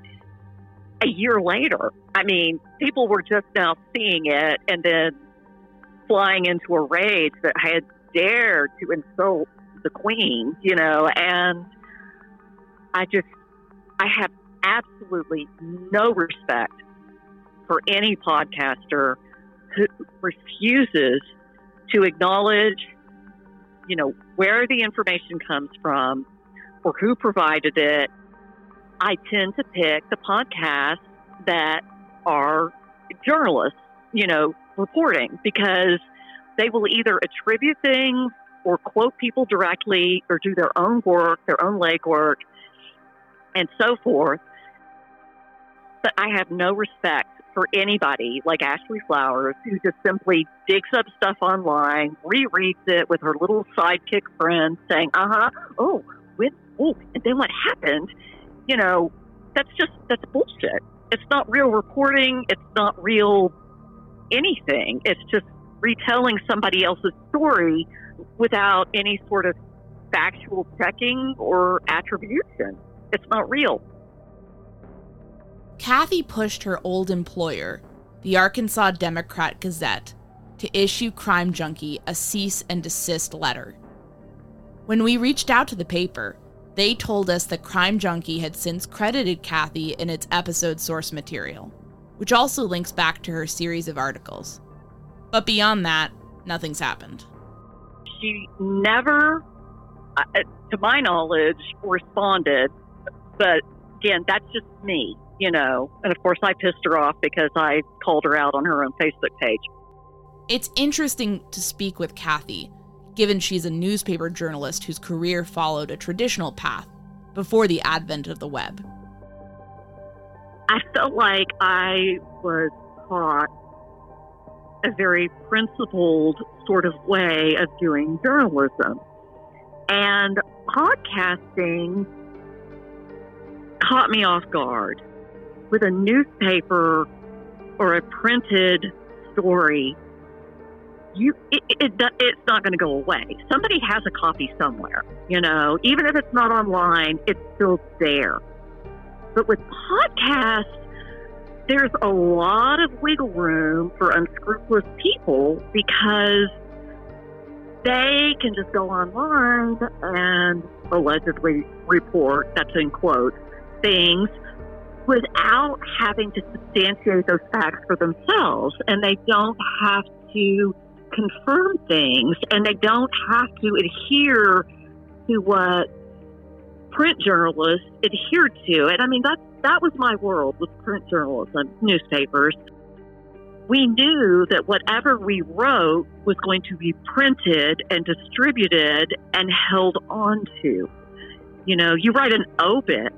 A year later, I mean, people were just now seeing it and then flying into a rage that I had dared to insult the queen, you know, and I just, I have absolutely no respect for any podcaster who refuses to acknowledge you know, where the information comes from or who provided it, I tend to pick the podcasts that are journalists, you know, reporting because they will either attribute things or quote people directly or do their own work, their own legwork, and so forth. But I have no respect for anybody like Ashley Flowers who just simply digs up stuff online, rereads it with her little sidekick friend, saying, "Uh huh, oh, with oh, and then what happened?" You know, that's just that's bullshit. It's not real reporting. It's not real anything. It's just retelling somebody else's story without any sort of factual checking or attribution. It's not real. Cathy pushed her old employer, the Arkansas Democrat Gazette, to issue Crime Junkie a cease and desist letter. When we reached out to the paper, they told us that Crime Junkie had since credited Cathy in its episode source material, which also links back to her series of articles. But beyond that, nothing's happened. She never, uh, to my knowledge, responded. But again, that's just me you know, and of course I pissed her off because I called her out on her own Facebook page. It's interesting to speak with Cathy, given she's a newspaper journalist whose career followed a traditional path before the advent of the web. I felt like I was taught a very principled sort of way of doing journalism. And podcasting caught me off guard. With a newspaper or a printed story, you it, it, it's not going to go away. Somebody has a copy somewhere, you know, even if it's not online, it's still there. But with podcasts, there's a lot of wiggle room for unscrupulous people because they can just go online and allegedly report, that's in quotes, things without having to substantiate those facts for themselves. And they don't have to confirm things and they don't have to adhere to what print journalists adhered to. And I mean, that, that was my world with print journalism, newspapers. We knew that whatever we wrote was going to be printed and distributed and held on to. You know, you write an obit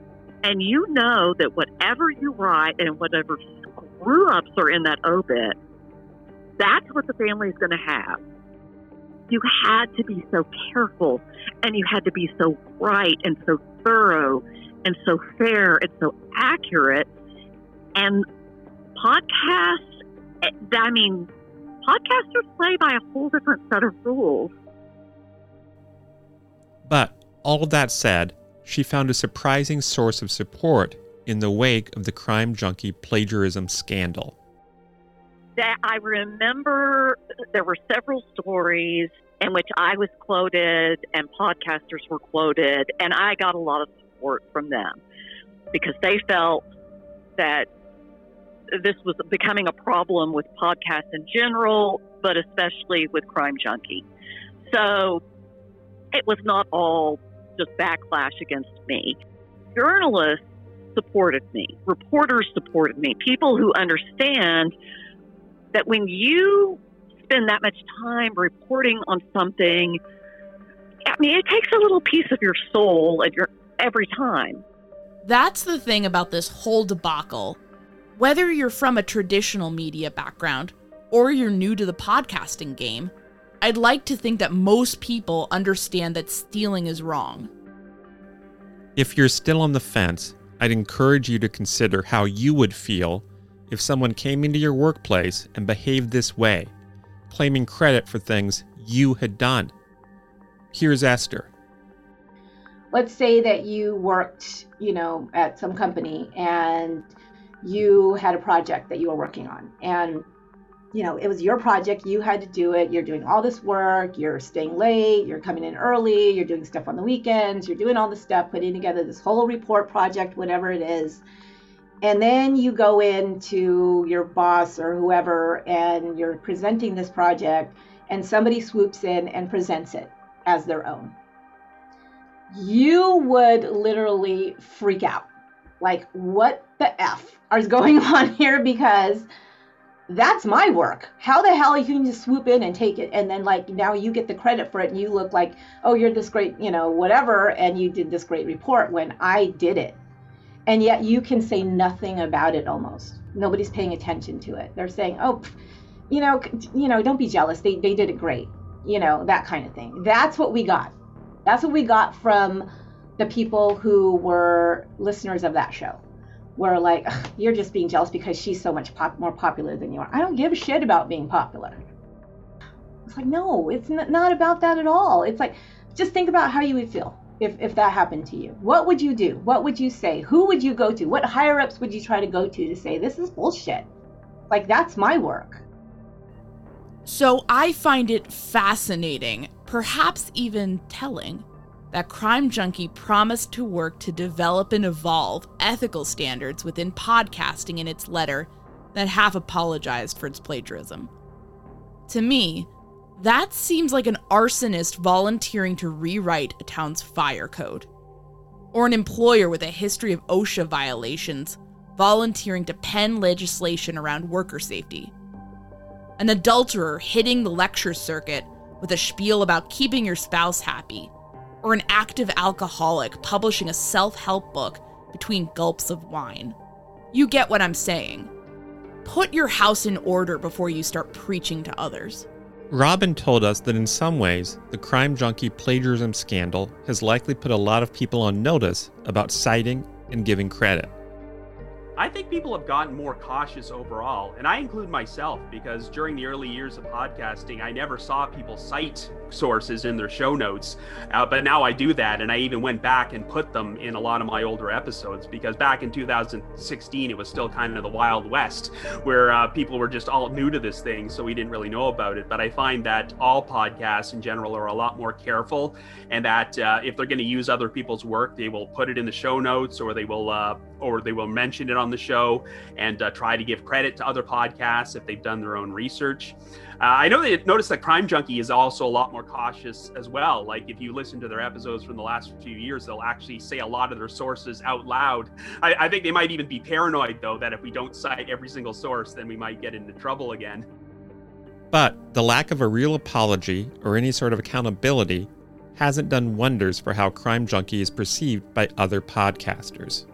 and you know that whatever you write and whatever screw ups are in that obit, that's what the family is going to have. You had to be so careful and you had to be so right and so thorough and so fair and so accurate. And podcasts, eh, I mean, podcasters play by a whole different set of rules. But all that said, she found a surprising source of support in the wake of the crime junkie plagiarism scandal. That I remember there were several stories in which I was quoted and podcasters were quoted, and I got a lot of support from them because they felt that this was becoming a problem with podcasts in general, but especially with Crime Junkie. So it was not all just backlash against me. Journalists supported me, reporters supported me, people who understand that when you spend that much time reporting on something, I mean, it takes a little piece of your soul your every time. That's the thing about this whole debacle. Whether you're from a traditional media background or you're new to the podcasting game, I'd like to think that most people understand that stealing is wrong. If you're still on the fence, I'd encourage you to consider how you would feel if someone came into your workplace and behaved this way, claiming credit for things you had done. Here's Esther. Let's say that you worked, you know, at some company and you had a project that you were working on and you know, it was your project, you had to do it. You're doing all this work, you're staying late, you're coming in early, you're doing stuff on the weekends, you're doing all this stuff, putting together this whole report project, whatever it is. And then you go into your boss or whoever and you're presenting this project, and somebody swoops in and presents it as their own. You would literally freak out. Like, what the F is going on here? Because that's my work. How the hell you can just swoop in and take it and then like now you get the credit for it and you look like, oh, you're this great, you know, whatever, and you did this great report when I did it. And yet you can say nothing about it almost. Nobody's paying attention to it. They're saying, oh, you know, you know, don't be jealous. They they did it great. You know, that kind of thing. That's what we got. That's what we got from the people who were listeners of that show were like, you're just being jealous because she's so much pop- more popular than you are. I don't give a shit about being popular. It's like, no, it's n- not about that at all. It's like, just think about how you would feel if, if that happened to you. What would you do? What would you say? Who would you go to? What higher ups would you try to go to to say, this is bullshit? Like, that's my work. So I find it fascinating, perhaps even telling that Crime Junkie promised to work to develop and evolve ethical standards within podcasting in its letter that half apologized for its plagiarism. To me, that seems like an arsonist volunteering to rewrite a town's fire code. Or an employer with a history of OSHA violations volunteering to pen legislation around worker safety. An adulterer hitting the lecture circuit with a spiel about keeping your spouse happy. Or an active alcoholic publishing a self help book between gulps of wine. You get what I'm saying. Put your house in order before you start preaching to others. Robin told us that in some ways, the crime junkie plagiarism scandal has likely put a lot of people on notice about citing and giving credit. I think people have gotten more cautious overall, and I include myself because during the early years of podcasting, I never saw people cite sources in their show notes. Uh, but now I do that, and I even went back and put them in a lot of my older episodes because back in 2016, it was still kind of the Wild West where uh, people were just all new to this thing, so we didn't really know about it. But I find that all podcasts in general are a lot more careful, and that uh, if they're going to use other people's work, they will put it in the show notes or they will uh, or they will mention it on the show and uh, try to give credit to other podcasts if they've done their own research. Uh, I know they noticed that Crime Junkie is also a lot more cautious as well. Like if you listen to their episodes from the last few years, they'll actually say a lot of their sources out loud. I, I think they might even be paranoid though that if we don't cite every single source, then we might get into trouble again. But the lack of a real apology or any sort of accountability hasn't done wonders for how Crime Junkie is perceived by other podcasters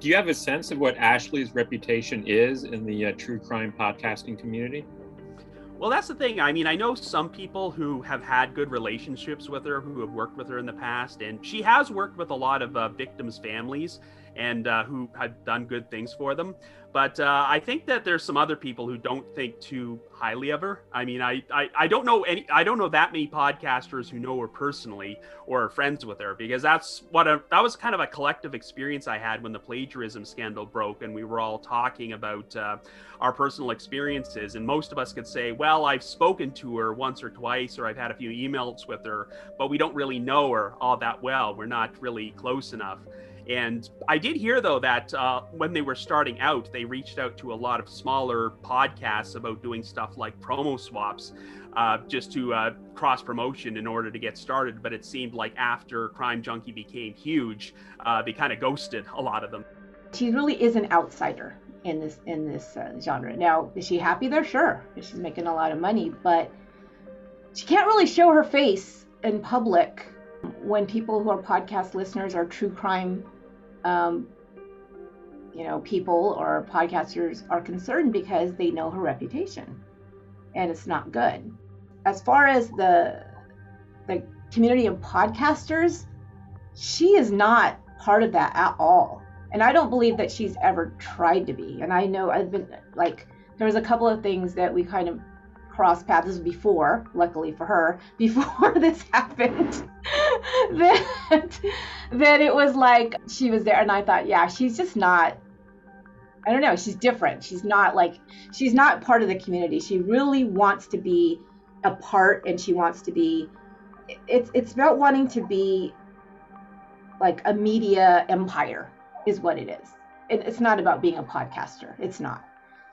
do you have a sense of what Ashley's reputation is in the uh, true crime podcasting community? Well, that's the thing. I mean, I know some people who have had good relationships with her, who have worked with her in the past, and she has worked with a lot of uh, victims' families and uh, who had done good things for them. But uh, I think that there's some other people who don't think too highly of her. I mean, I, I, I don't know any, I don't know that many podcasters who know her personally or are friends with her because that's what a, that was kind of a collective experience I had when the plagiarism scandal broke and we were all talking about uh, our personal experiences. And most of us could say, well, I've spoken to her once or twice, or I've had a few emails with her, but we don't really know her all that well. We're not really close enough. And I did hear, though, that uh, when they were starting out, they reached out to a lot of smaller podcasts about doing stuff like promo swaps uh, just to uh, cross promotion in order to get started. But it seemed like after Crime Junkie became huge, uh, they kind of ghosted a lot of them. She really is an outsider in this in this uh, genre. Now, is she happy there? Sure, she's making a lot of money, but she can't really show her face in public when people who are podcast listeners are true crime um, you know, people or podcasters are concerned because they know her reputation, and it's not good. As far as the the community of podcasters, she is not part of that at all. And I don't believe that she's ever tried to be. And I know I've been like, there was a couple of things that we kind of crossed paths before, luckily for her, before this happened, that, that it was like she was there. And I thought, yeah, she's just not, I don't know, she's different. She's not like, she's not part of the community. She really wants to be a part and she wants to be, it's, it's about wanting to be like a media empire, is what it is. It, it's not about being a podcaster. It's not,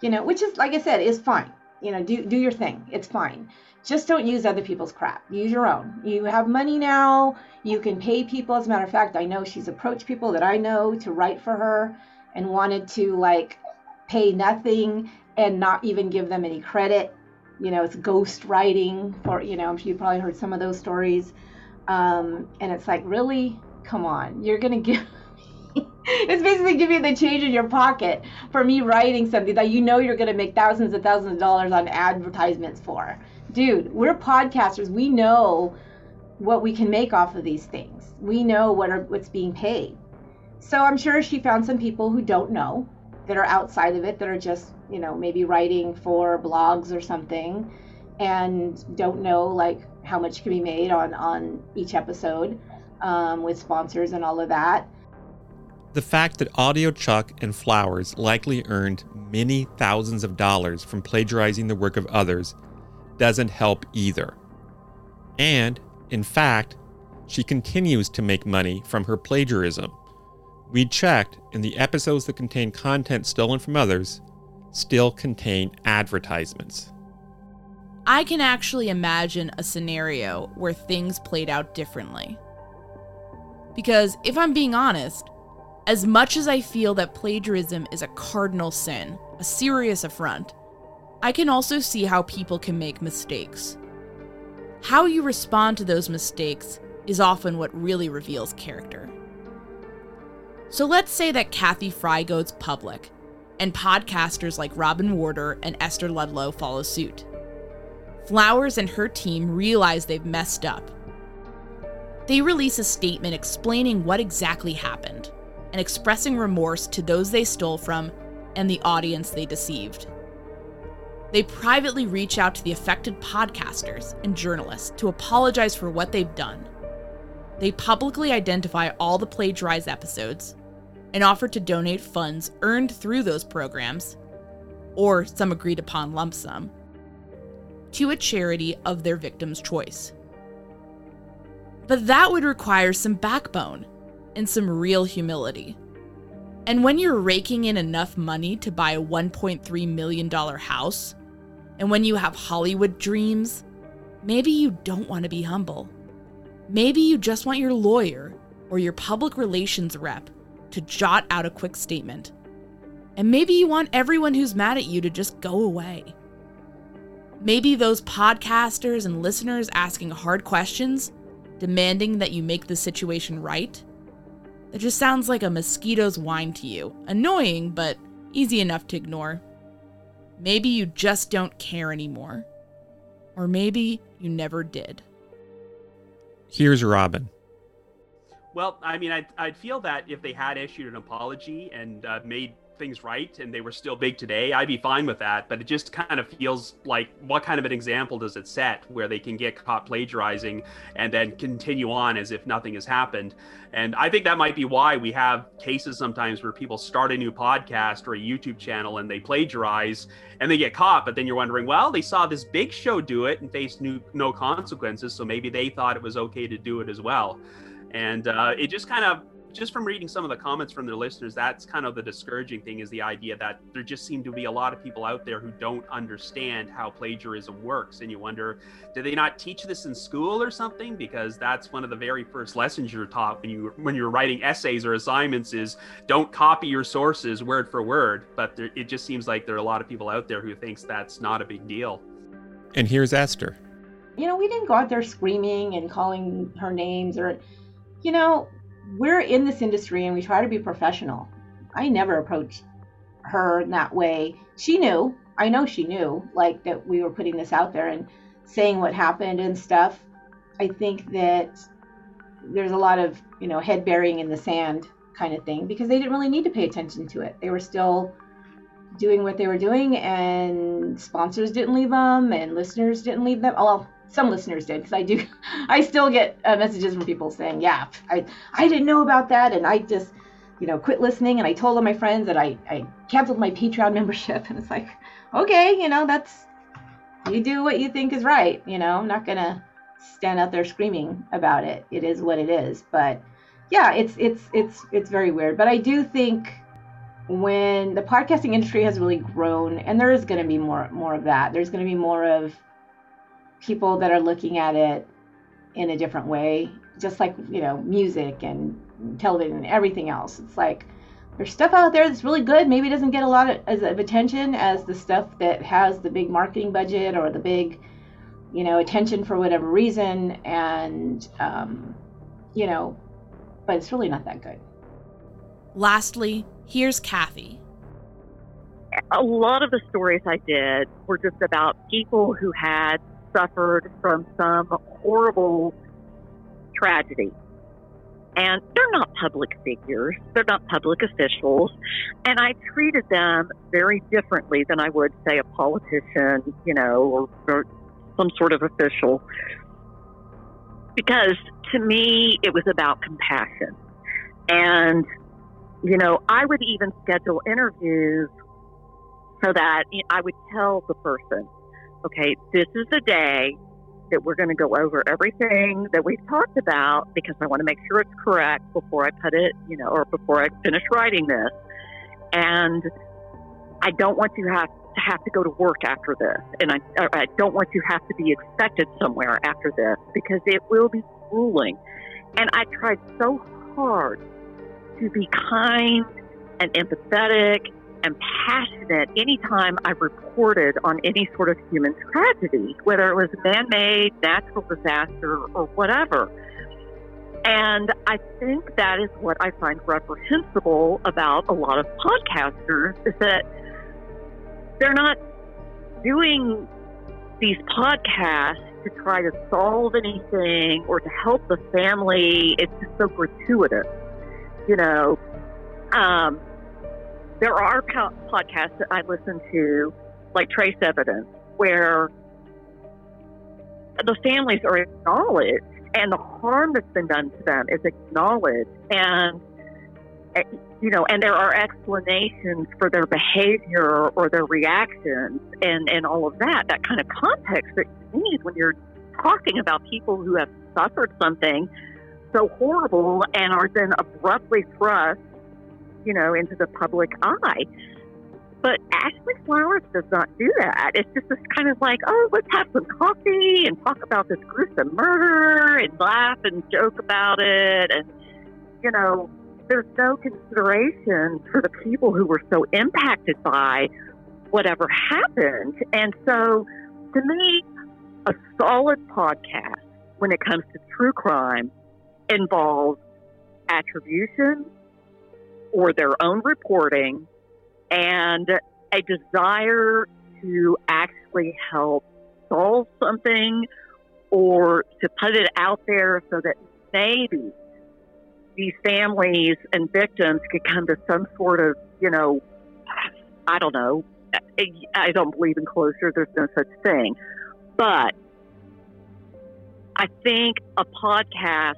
you know, which is, like I said, is fine you know, do do your thing. It's fine. Just don't use other people's crap. Use your own. You have money now. You can pay people. As a matter of fact, I know she's approached people that I know to write for her and wanted to like pay nothing and not even give them any credit. You know, it's ghost writing for, you know, you probably heard some of those stories. Um, and it's like, really? Come on. You're to give it's basically giving you the change in your pocket for me writing something that you know you're going to make thousands and thousands of dollars on advertisements for. Dude, we're podcasters. We know what we can make off of these things. We know what are what's being paid. So I'm sure she found some people who don't know that are outside of it that are just, you know, maybe writing for blogs or something and don't know like how much can be made on on each episode um, with sponsors and all of that the fact that audiochuck and Flowers likely earned many thousands of dollars from plagiarizing the work of others doesn't help either. And, in fact, she continues to make money from her plagiarism. We checked, and the episodes that contain content stolen from others still contain advertisements. I can actually imagine a scenario where things played out differently. Because if I'm being honest, As much as I feel that plagiarism is a cardinal sin, a serious affront, I can also see how people can make mistakes. How you respond to those mistakes is often what really reveals character. So let's say that Cathy Frye goes public, and podcasters like Robin Warder and Esther Ludlow follow suit. Flowers and her team realize they've messed up. They release a statement explaining what exactly happened and expressing remorse to those they stole from and the audience they deceived. They privately reach out to the affected podcasters and journalists to apologize for what they've done. They publicly identify all the plagiarized episodes and offer to donate funds earned through those programs, or some agreed upon lump sum, to a charity of their victim's choice. But that would require some backbone and some real humility. And when you're raking in enough money to buy a $1.3 million house, and when you have Hollywood dreams, maybe you don't want to be humble. Maybe you just want your lawyer or your public relations rep to jot out a quick statement. And maybe you want everyone who's mad at you to just go away. Maybe those podcasters and listeners asking hard questions, demanding that you make the situation right, it just sounds like a mosquito's whine to you. Annoying, but easy enough to ignore. Maybe you just don't care anymore. Or maybe you never did. Here's Robin. Well, I mean, I'd, I'd feel that if they had issued an apology and uh, made things right and they were still big today, I'd be fine with that. But it just kind of feels like what kind of an example does it set where they can get caught plagiarizing and then continue on as if nothing has happened? And I think that might be why we have cases sometimes where people start a new podcast or a YouTube channel and they plagiarize and they get caught. But then you're wondering, well, they saw this big show do it and faced new, no consequences. So maybe they thought it was okay to do it as well. And uh, it just kind of, just from reading some of the comments from their listeners, that's kind of the discouraging thing is the idea that there just seem to be a lot of people out there who don't understand how plagiarism works. And you wonder, do they not teach this in school or something? Because that's one of the very first lessons you're taught when you when you're writing essays or assignments is don't copy your sources word for word. But there, it just seems like there are a lot of people out there who thinks that's not a big deal. And here's Esther. You know, we didn't go out there screaming and calling her names or you know, we're in this industry and we try to be professional. I never approached her in that way. She knew, I know she knew, like that we were putting this out there and saying what happened and stuff. I think that there's a lot of, you know, head burying in the sand kind of thing because they didn't really need to pay attention to it. They were still doing what they were doing and sponsors didn't leave them and listeners didn't leave them. Well, some listeners did because I do I still get uh, messages from people saying, "Yeah, I I didn't know about that and I just, you know, quit listening and I told all my friends that I I canceled my Patreon membership." And it's like, "Okay, you know, that's you do what you think is right, you know. I'm not going to stand out there screaming about it. It is what it is." But yeah, it's it's it's it's very weird, but I do think when the podcasting industry has really grown and there is going to be more more of that. There's going to be more of people that are looking at it in a different way, just like, you know, music and television and everything else. It's like there's stuff out there that's really good. Maybe it doesn't get a lot of, of attention as the stuff that has the big marketing budget or the big, you know, attention for whatever reason. And, um, you know, but it's really not that good. Lastly, here's Cathy. A lot of the stories I did were just about people who had suffered from some horrible tragedy. And they're not public figures, they're not public officials. And I treated them very differently than I would, say, a politician, you know, or, or some sort of official. Because to me, it was about compassion. And, you know, I would even schedule interviews so that I would tell the person, okay, this is the day that we're going to go over everything that we've talked about because I want to make sure it's correct before I put it, you know, or before I finish writing this. And I don't want you have to have to go to work after this, and I, I don't want you to have to be expected somewhere after this because it will be grueling. And I tried so hard to be kind and empathetic and passionate anytime I reported on any sort of human tragedy, whether it was man made, natural disaster, or whatever. And I think that is what I find reprehensible about a lot of podcasters is that they're not doing these podcasts to try to solve anything or to help the family. It's just so gratuitous, you know. Um, there are po- podcasts that I listen to, like Trace Evidence, where the families are acknowledged and the harm that's been done to them is acknowledged. And eh, you know and there are explanations for their behavior or their reactions and and all of that that kind of context that you need when you're talking about people who have suffered something so horrible and are then abruptly thrust you know into the public eye but Ashley Flowers does not do that. It's just this kind of like, oh, let's have some coffee and talk about this gruesome murder and laugh and joke about it. And, you know, there's no consideration for the people who were so impacted by whatever happened. And so, to me, a solid podcast when it comes to true crime involves attribution or their own reporting and a desire to actually help solve something or to put it out there so that maybe these families and victims could come to some sort of, you know, I don't know. I don't believe in closure. There's no such thing. But I think a podcast,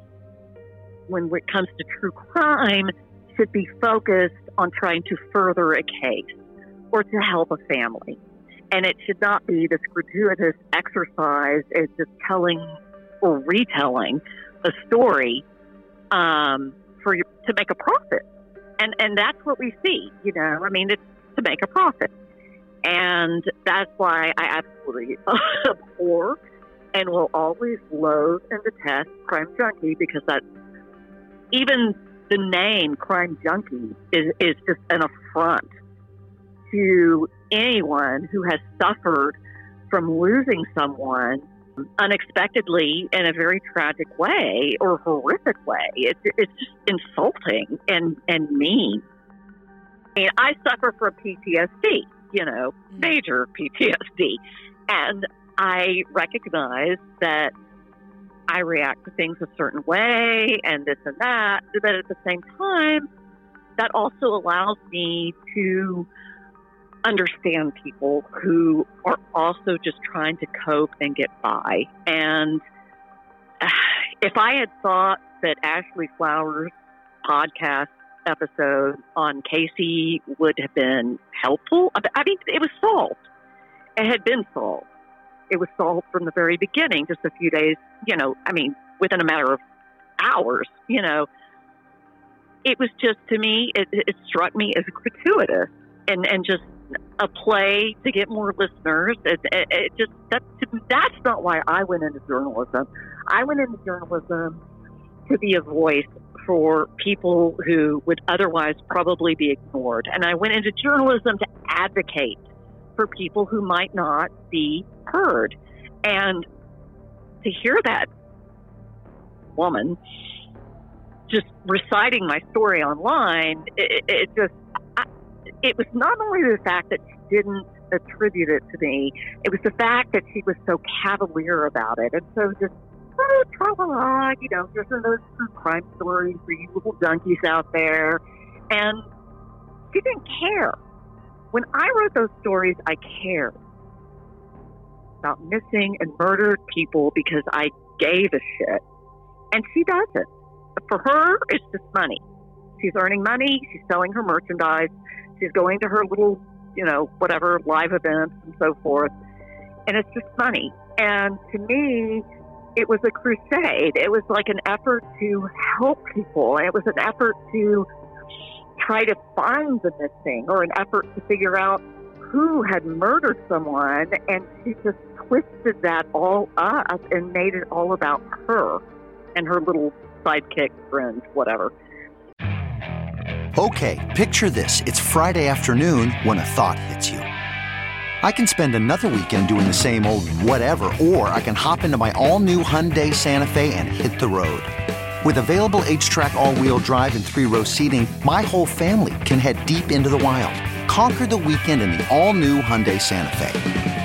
when it comes to true crime, should be focused on trying to further a case or to help a family. And it should not be this gratuitous exercise as just telling or retelling a story um, for to make a profit. And and that's what we see. You know, I mean, it's to make a profit, and that's why I absolutely abhor and will always loathe and detest Crime Junkie because that's even the name crime junkie is, is just an affront to anyone who has suffered from losing someone unexpectedly in a very tragic way or horrific way. It's, it's just insulting and, and mean. I mean, I suffer from PTSD, you know, mm-hmm. major PTSD. And I recognize that I react to things a certain way and this and that. But at the same time, that also allows me to understand people who are also just trying to cope and get by. And if I had thought that Ashley Flowers' podcast episode on Kacie would have been helpful, I mean, it was solved. It had been solved it was solved from the very beginning, just a few days, you know, I mean, within a matter of hours, you know. It was just, to me, it, it struck me as gratuitous and, and just a play to get more listeners. It, it, it just, that, that's not why I went into journalism. I went into journalism to be a voice for people who would otherwise probably be ignored. And I went into journalism to advocate for people who might not be heard. And to hear that woman just reciting my story online, it, it just, I, it was not only the fact that she didn't attribute it to me, it was the fact that she was so cavalier about it. And so just, oh, tra la la, you know, just those true crime stories for you little junkies out there. And she didn't care. When I wrote those stories, I cared about missing and murdered people because I gave a shit. And she doesn't. For her, it's just money. She's earning money, she's selling her merchandise, she's going to her little, you know, whatever live events and so forth. And it's just money. And to me, it was a crusade. It was like an effort to help people. It was an effort to try to find the missing or an effort to figure out who had murdered someone. And she just twisted that all up and made it all about her and her little sidekick friends, whatever. Okay, picture this. It's Friday afternoon when a thought hits you. I can spend another weekend doing the same old whatever, or I can hop into my all new Hyundai Santa Fe and hit the road. With available HTRAC, all wheel drive, and three row seating, my whole family can head deep into the wild. Conquer the weekend in the all new Hyundai Santa Fe.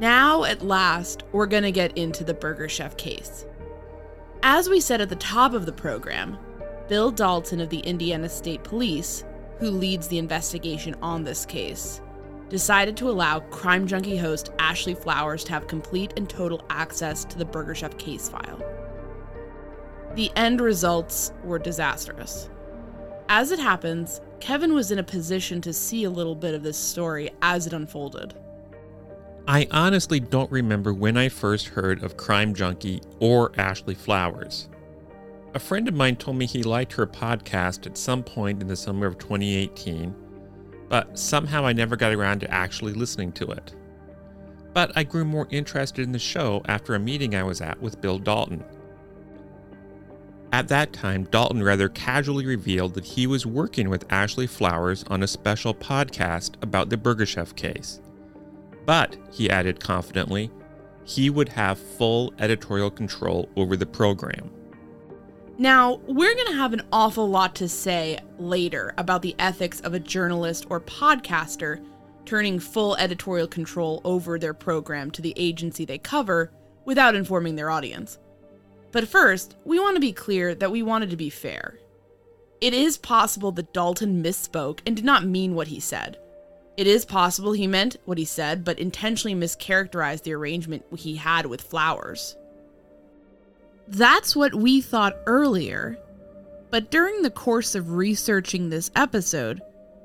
Now, at last, we're going to get into the Burger Chef case. As we said at the top of the program, Bill Dalton of the Indiana State Police, who leads the investigation on this case, decided to allow crime junkie host Ashley Flowers to have complete and total access to the Burger Chef case file. The end results were disastrous. As it happens, Kevin was in a position to see a little bit of this story as it unfolded. I honestly don't remember when I first heard of Crime Junkie or Ashley Flowers. A friend of mine told me he liked her podcast at some point in the summer of 2018, but somehow I never got around to actually listening to it. But I grew more interested in the show after a meeting I was at with Bill Dalton. At that time, Dalton rather casually revealed that he was working with Ashley Flowers on a special podcast about the Burgerchef case. But, he added confidently, he would have full editorial control over the program. Now, we're going to have an awful lot to say later about the ethics of a journalist or podcaster turning full editorial control over their program to the agency they cover without informing their audience. But first, we want to be clear that we wanted to be fair. It is possible that Dalton misspoke and did not mean what he said. It is possible he meant what he said, but intentionally mischaracterized the arrangement he had with Flowers. That's what we thought earlier, but during the course of researching this episode,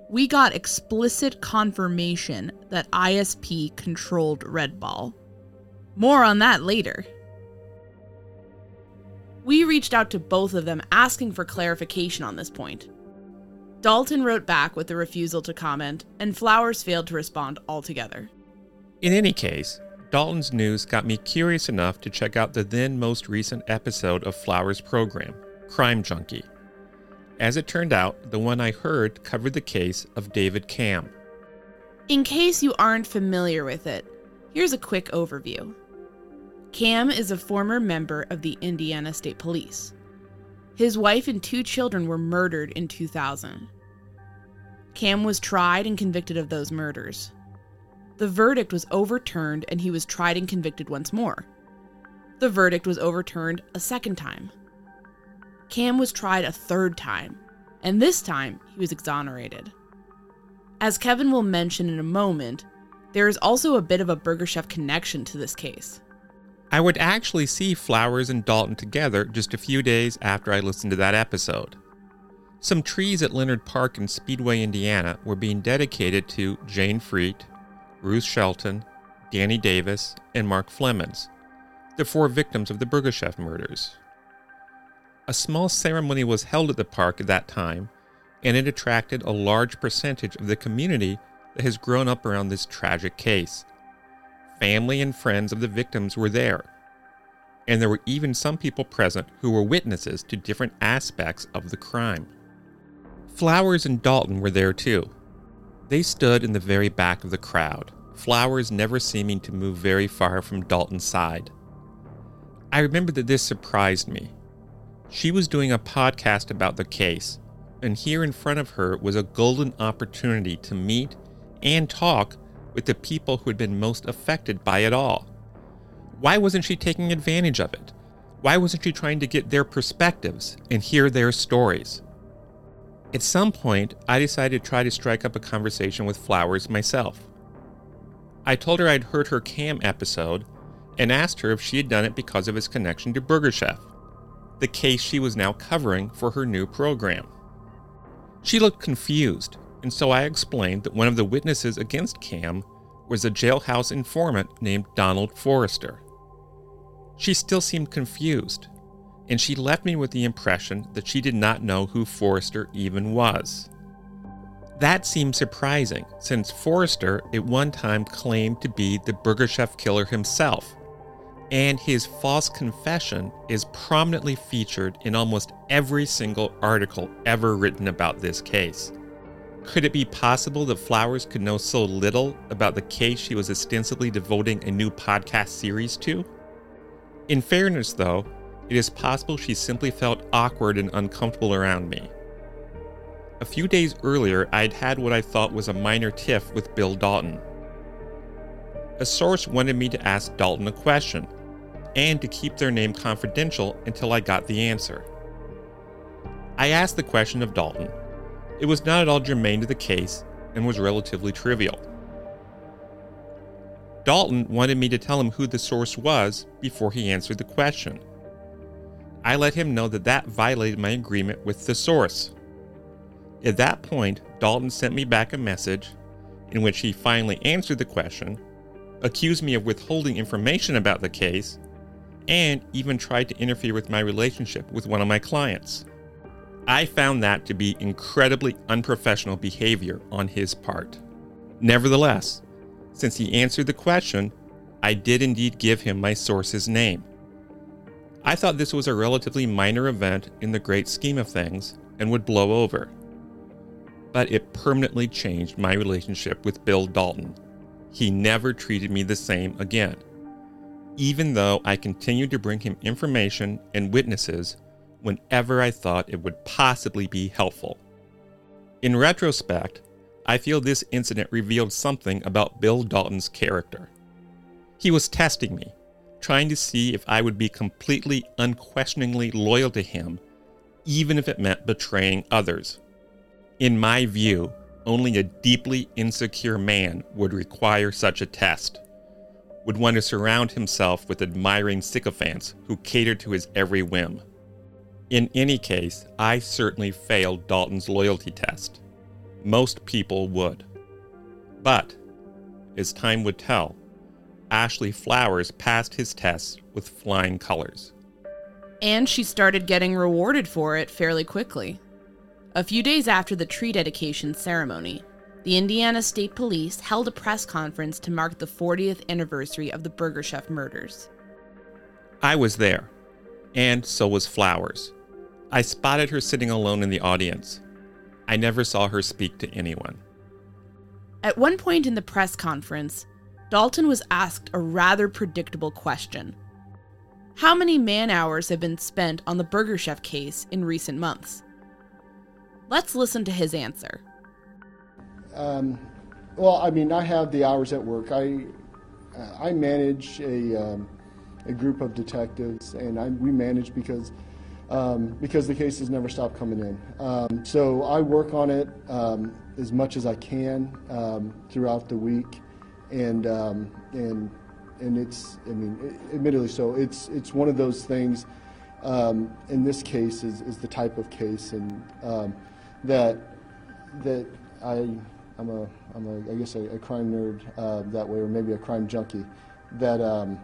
we got explicit confirmation that ISP controlled Red Ball. More on that later. We reached out to both of them asking for clarification on this point. Dalton wrote back with a refusal to comment, and Flowers failed to respond altogether. In any case, Dalton's news got me curious enough to check out the then most recent episode of Flowers' program, Crime Junkie. As it turned out, the one I heard covered the case of David Camm. In case you aren't familiar with it, here's a quick overview. Camm is a former member of the Indiana State Police. His wife and two children were murdered in 2000. Camm was tried and convicted of those murders. The verdict was overturned and he was tried and convicted once more. The verdict was overturned a second time. Camm was tried a third time, and this time he was exonerated. As Kevin will mention in a moment, there is also a bit of a Burger Chef connection to this case. I would actually see Flowers and Dalton together just a few days after I listened to that episode. Some trees at Leonard Park in Speedway, Indiana were being dedicated to Jayne Friedt, Ruth Shelton, Danny Davis, and Mark Flemmonds, the four victims of the Burgerchef murders. A small ceremony was held at the park at that time, and it attracted a large percentage of the community that has grown up around this tragic case. Family and friends of the victims were there, and there were even some people present who were witnesses to different aspects of the crime. Flowers and Dalton were there too. They stood in the very back of the crowd, Flowers never seeming to move very far from Dalton's side. I remember that this surprised me. She was doing a podcast about the case, and here in front of her was a golden opportunity to meet and talk with the people who had been most affected by it all. Why wasn't she taking advantage of it? Why wasn't she trying to get their perspectives and hear their stories? At some point, I decided to try to strike up a conversation with Flowers myself. I told her I'd heard her Camm episode and asked her if she had done it because of his connection to Burger Chef, the case she was now covering for her new program. She looked confused, and so I explained that one of the witnesses against Camm was a jailhouse informant named Donald Forrester. She still seemed confused, and she left me with the impression that she did not know who Forrester even was. That seemed surprising, since Forrester at one time claimed to be the Burger Chef killer himself, and his false confession is prominently featured in almost every single article ever written about this case. Could it be possible that Flowers could know so little about the case she was ostensibly devoting a new podcast series to? In fairness, though, it is possible she simply felt awkward and uncomfortable around me. A few days earlier, I'd had what I thought was a minor tiff with Bill Dalton. A source wanted me to ask Dalton a question, and to keep their name confidential until I got the answer. I asked the question of Dalton. It was not at all germane to the case and was relatively trivial. Dalton wanted me to tell him who the source was before he answered the question. I let him know that that violated my agreement with the source. At that point, Dalton sent me back a message in which he finally answered the question, accused me of withholding information about the case, and even tried to interfere with my relationship with one of my clients. I found that to be incredibly unprofessional behavior on his part. Nevertheless, since he answered the question, I did indeed give him my source's name. I thought this was a relatively minor event in the great scheme of things and would blow over. But it permanently changed my relationship with Bill Dalton. He never treated me the same again, even though I continued to bring him information and witnesses whenever I thought it would possibly be helpful. In retrospect, I feel this incident revealed something about Bill Dalton's character. He was testing me, trying to see if I would be completely unquestioningly loyal to him, even if it meant betraying others. In my view, only a deeply insecure man would require such a test, would want to surround himself with admiring sycophants who catered to his every whim. In any case, I certainly failed Dalton's loyalty test. Most people would. But, as time would tell, Ashley Flowers passed his tests with flying colors. And she started getting rewarded for it fairly quickly. A few days after the tree dedication ceremony, the Indiana State Police held a press conference to mark the 40th anniversary of the Burger Chef murders. I was there, and so was Flowers. I spotted her sitting alone in the audience. I never saw her speak to anyone. At one point in the press conference, Dalton was asked a rather predictable question How many man hours have been spent on the Burger Chef case in recent months? Let's listen to his answer. Um, well, I mean, I have the hours at work. I I manage a um, a group of detectives, and I, we manage because um, because the cases never stop coming in. Um, so I work on it um, as much as I can um, throughout the week, and um, and and it's I mean, admittedly, so it's it's one of those things. Um, in this case, is, is the type of case, and that that I I'm a I'm a I guess a, a crime nerd uh, that way, or maybe a crime junkie that. Um,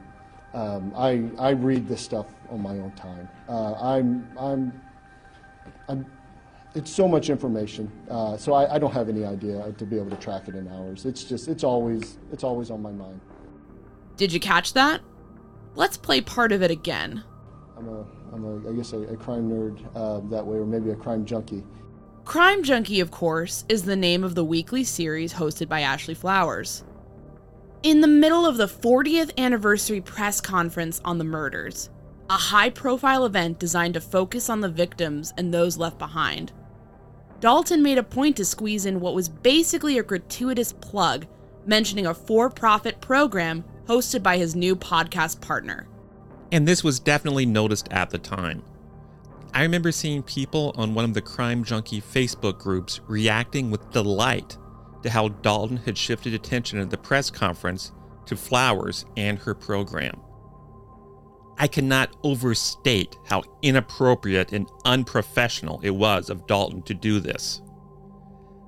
I, I read this stuff on my own time. Uh, I'm, I'm, I'm, it's so much information, uh, so I, I don't have any idea to be able to track it in hours. It's just, it's always, it's always on my mind. Did you catch that? Let's play part of it again. I'm a, I'm a I guess a, a crime nerd uh, that way, or maybe a crime junkie. Crime Junkie, of course, is the name of the weekly series hosted by Ashley Flowers. In the middle of the 40th anniversary press conference on the murders, a high profile event designed to focus on the victims and those left behind, Dalton made a point to squeeze in what was basically a gratuitous plug mentioning a for profit program hosted by his new podcast partner. And this was definitely noticed at the time. I remember seeing people on one of the Crime Junkie Facebook groups reacting with delight to how Dalton had shifted attention at the press conference to Flowers and her program. I cannot overstate how inappropriate and unprofessional it was of Dalton to do this.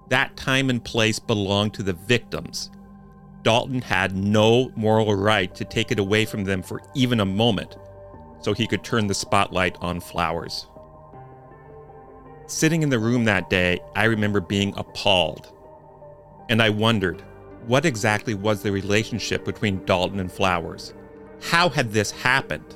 That time and place belonged to the victims. Dalton had no moral right to take it away from them for even a moment so he could turn the spotlight on Flowers. Sitting in the room that day, I remember being appalled. And I wondered, what exactly was the relationship between Dalton and Flowers? How had this happened?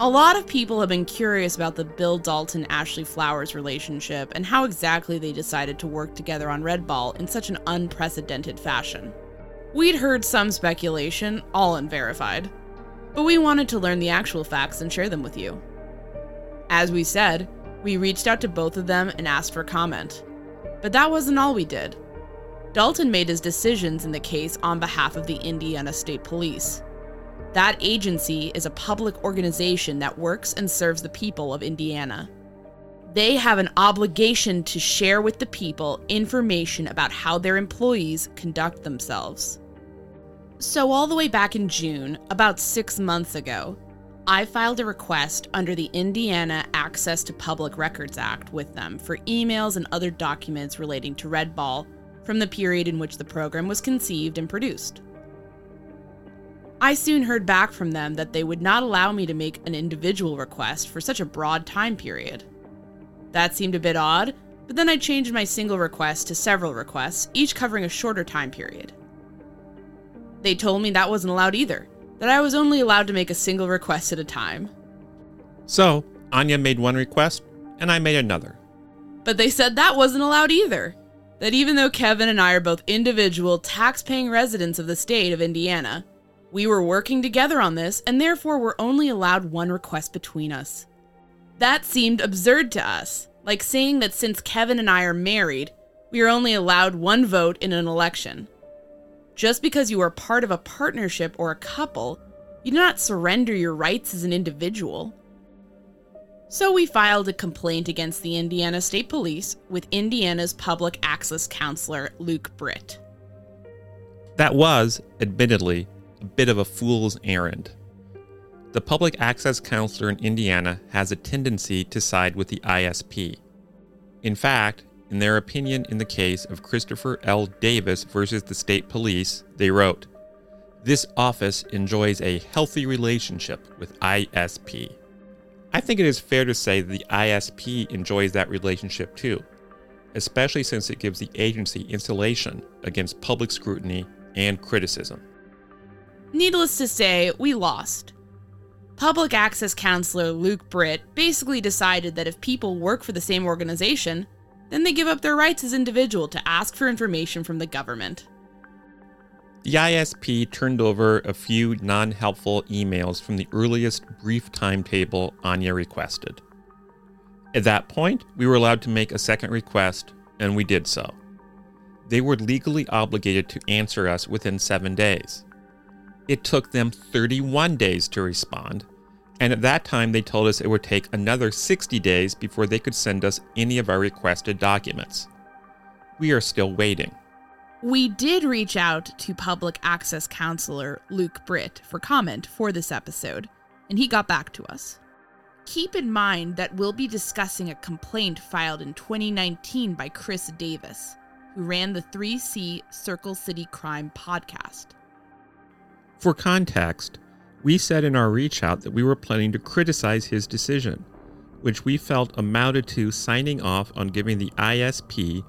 A lot of people have been curious about the Bill Dalton Ashley Flowers relationship and how exactly they decided to work together on Red Ball in such an unprecedented fashion. We'd heard some speculation, all unverified, but we wanted to learn the actual facts and share them with you. As we said, we reached out to both of them and asked for comment. But that wasn't all we did. Dalton made his decisions in the case on behalf of the Indiana State Police. That agency is a public organization that works and serves the people of Indiana. They have an obligation to share with the people information about how their employees conduct themselves. So, all the way back in June, about six months ago, I filed a request under the Indiana Access to Public Records Act with them for emails and other documents relating to Red Ball from the period in which the program was conceived and produced. I soon heard back from them that they would not allow me to make an individual request for such a broad time period. That seemed a bit odd, but then I changed my single request to several requests, each covering a shorter time period. They told me that wasn't allowed either, that I was only allowed to make a single request at a time. So, Anya made one request, and I made another. But they said that wasn't allowed either. That even though Kevin and I are both individual, tax paying residents of the state of Indiana, we were working together on this, and therefore were only allowed one request between us. That seemed absurd to us, like saying that since Kevin and I are married, we are only allowed one vote in an election. Just because you are part of a partnership or a couple, you do not surrender your rights as an individual. So we filed a complaint against the Indiana State Police with Indiana's public access counselor, Luke Britt. That was, admittedly, a bit of a fool's errand. The public access counselor in Indiana has a tendency to side with the ISP. In fact, in their opinion in the case of Christopher L. Davis versus the state police, they wrote, This office enjoys a healthy relationship with ISP. I think it is fair to say that the ISP enjoys that relationship too, especially since it gives the agency insulation against public scrutiny and criticism. Needless to say, we lost. Public access counselor Luke Britt basically decided that if people work for the same organization, then they give up their rights as individual to ask for information from the government. The ISP turned over a few non helpful emails from the earliest brief timetable Anya requested. At that point, we were allowed to make a second request, and we did so. They were legally obligated to answer us within seven days. It took them 31 days to respond, and at that time they told us it would take another 60 days before they could send us any of our requested documents. We are still waiting. We did reach out to public access counselor Luke Britt for comment for this episode, and he got back to us. Keep in mind that we'll be discussing a complaint filed in 2019 by Chris Davis, who ran the 3C Circle City Crime podcast. For context, we said in our reach out that we were planning to criticize his decision, which we felt amounted to signing off on giving the ISP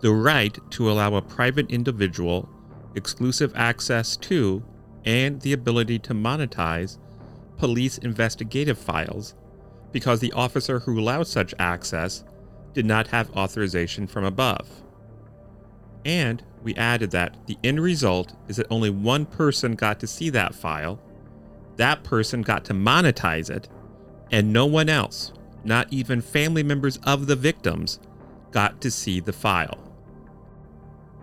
the right to allow a private individual exclusive access to and the ability to monetize police investigative files because the officer who allowed such access did not have authorization from above. And we added that the end result is that only one person got to see that file, that person got to monetize it, and no one else, not even family members of the victims, got to see the file.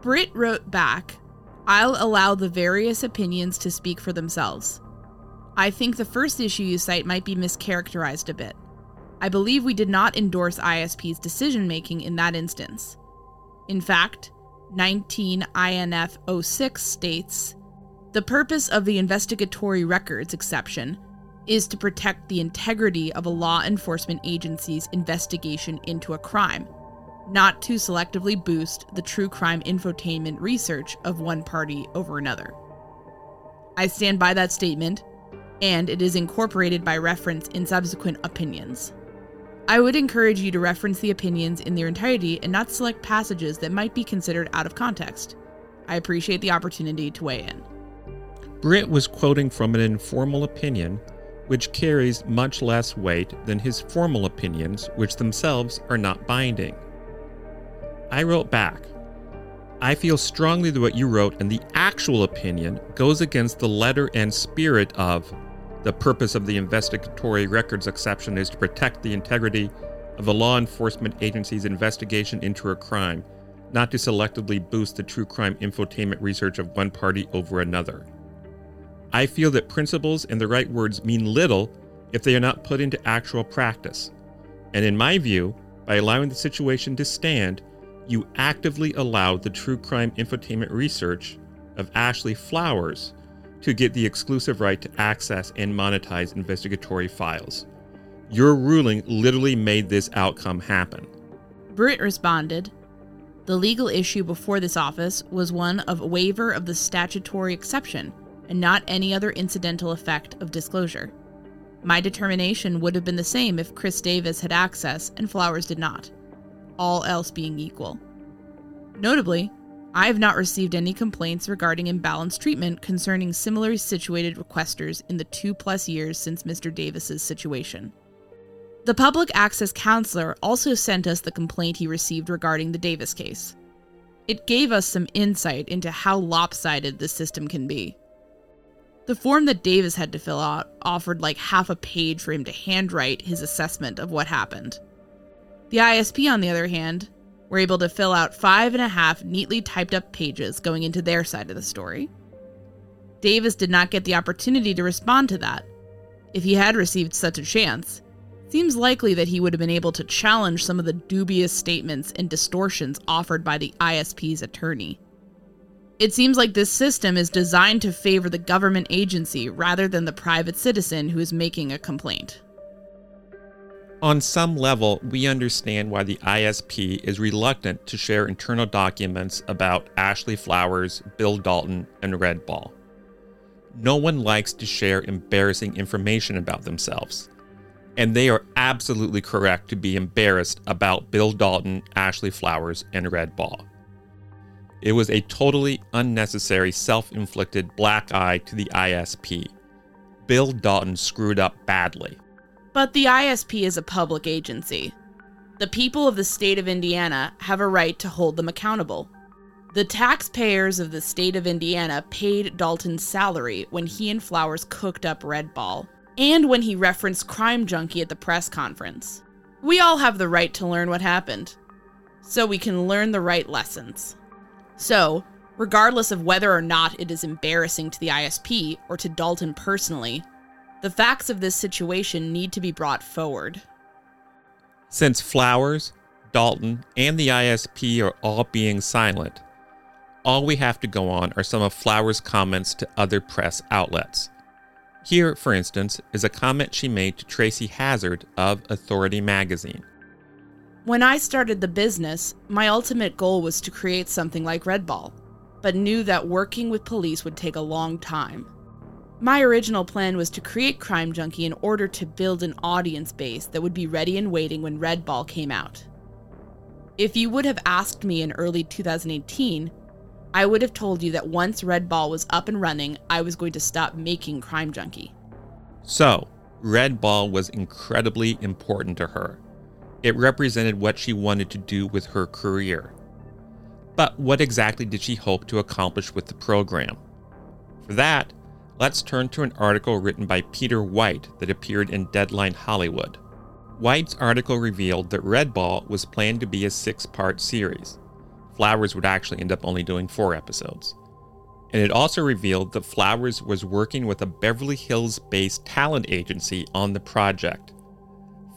Britt wrote back, I'll allow the various opinions to speak for themselves. I think the first issue you cite might be mischaracterized a bit. I believe we did not endorse ISP's decision making in that instance. In fact, 19 INF 06 states The purpose of the investigatory records exception is to protect the integrity of a law enforcement agency's investigation into a crime, not to selectively boost the true crime infotainment research of one party over another. I stand by that statement, and it is incorporated by reference in subsequent opinions. I would encourage you to reference the opinions in their entirety and not select passages that might be considered out of context. I appreciate the opportunity to weigh in. Britt was quoting from an informal opinion, which carries much less weight than his formal opinions, which themselves are not binding. I wrote back, I feel strongly that what you wrote in the actual opinion goes against the letter and spirit of the purpose of the investigatory records exception is to protect the integrity of a law enforcement agency's investigation into a crime, not to selectively boost the true crime infotainment research of one party over another. I feel that principles and the right words mean little if they are not put into actual practice. And in my view, by allowing the situation to stand, you actively allowed the true crime infotainment research of Ashley Flowers to get the exclusive right to access and monetize investigatory files. Your ruling literally made this outcome happen. Britt responded The legal issue before this office was one of waiver of the statutory exception and not any other incidental effect of disclosure. My determination would have been the same if Chris Davis had access and Flowers did not, all else being equal. Notably, I have not received any complaints regarding imbalanced treatment concerning similarly situated requesters in the two plus years since Mr. Davis's situation. The public access counselor also sent us the complaint he received regarding the Davis case. It gave us some insight into how lopsided the system can be. The form that Davis had to fill out offered like half a page for him to handwrite his assessment of what happened. The ISP, on the other hand, were able to fill out five and a half neatly typed up pages going into their side of the story. Davis did not get the opportunity to respond to that. If he had received such a chance, seems likely that he would have been able to challenge some of the dubious statements and distortions offered by the ISP's attorney. It seems like this system is designed to favor the government agency rather than the private citizen who is making a complaint. On some level, we understand why the ISP is reluctant to share internal documents about Ashley Flowers, Bill Dalton, and Red Ball. No one likes to share embarrassing information about themselves. And they are absolutely correct to be embarrassed about Bill Dalton, Ashley Flowers, and Red Ball. It was a totally unnecessary self inflicted black eye to the ISP. Bill Dalton screwed up badly. But the ISP is a public agency. The people of the state of Indiana have a right to hold them accountable. The taxpayers of the state of Indiana paid Dalton's salary when he and Flowers cooked up Red Ball, and when he referenced Crime Junkie at the press conference. We all have the right to learn what happened, so we can learn the right lessons. So, regardless of whether or not it is embarrassing to the ISP or to Dalton personally, the facts of this situation need to be brought forward. Since Flowers, Dalton, and the ISP are all being silent, all we have to go on are some of Flowers' comments to other press outlets. Here, for instance, is a comment she made to Tracy Hazzard of Authority magazine. When I started the business, my ultimate goal was to create something like Red Ball, but knew that working with police would take a long time. My original plan was to create Crime Junkie in order to build an audience base that would be ready and waiting when Red Ball came out. If you would have asked me in early 2018, I would have told you that once Red Ball was up and running, I was going to stop making Crime Junkie. So, Red Ball was incredibly important to her. It represented what she wanted to do with her career. But what exactly did she hope to accomplish with the program? For that, let's turn to an article written by Peter White that appeared in Deadline Hollywood. White's article revealed that Red Ball was planned to be a six part series. Flowers would actually end up only doing four episodes. And it also revealed that Flowers was working with a Beverly Hills based talent agency on the project.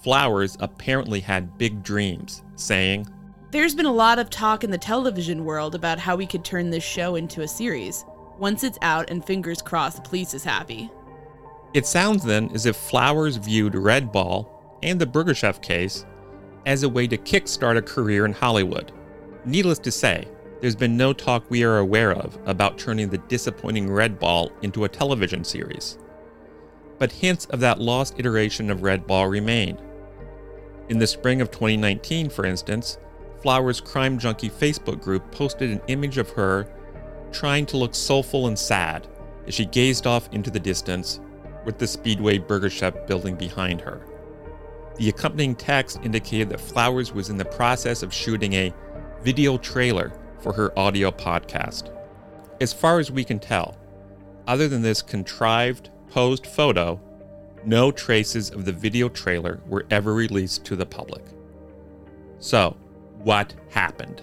Flowers apparently had big dreams, saying, There's been a lot of talk in the television world about how we could turn this show into a series. Once it's out, and fingers crossed the police is happy. It sounds then as if Flowers viewed Red Ball and the Burger Chef case as a way to kickstart a career in Hollywood. Needless to say, there's been no talk we are aware of about turning the disappointing Red Ball into a television series. But hints of that lost iteration of Red Ball remain. In the spring of 2019, for instance, Flowers' Crime Junkie Facebook group posted an image of her trying to look soulful and sad as she gazed off into the distance with the Speedway Burger Chef building behind her. The accompanying text indicated that Flowers was in the process of shooting a video trailer for her audio podcast. As far as we can tell, other than this contrived, posed photo, no traces of the video trailer were ever released to the public. So, what happened?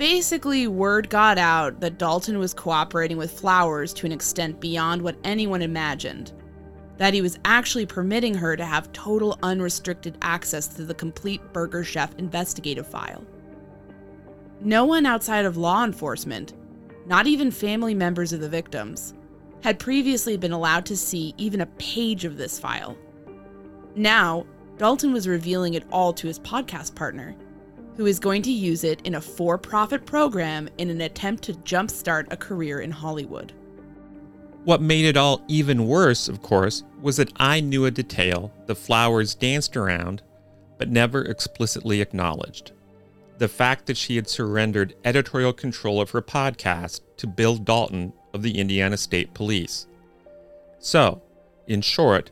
Basically, word got out that Dalton was cooperating with Flowers to an extent beyond what anyone imagined. That he was actually permitting her to have total unrestricted access to the complete Burger Chef investigative file. No one outside of law enforcement, not even family members of the victims, had previously been allowed to see even a page of this file. Now, Dalton was revealing it all to his podcast partner, who is going to use it in a for profit program in an attempt to jumpstart a career in Hollywood. What made it all even worse, of course, was that I knew a detail the flowers danced around, but never explicitly acknowledged. The fact that she had surrendered editorial control of her podcast to Bill Dalton of the Indiana State Police. So, in short,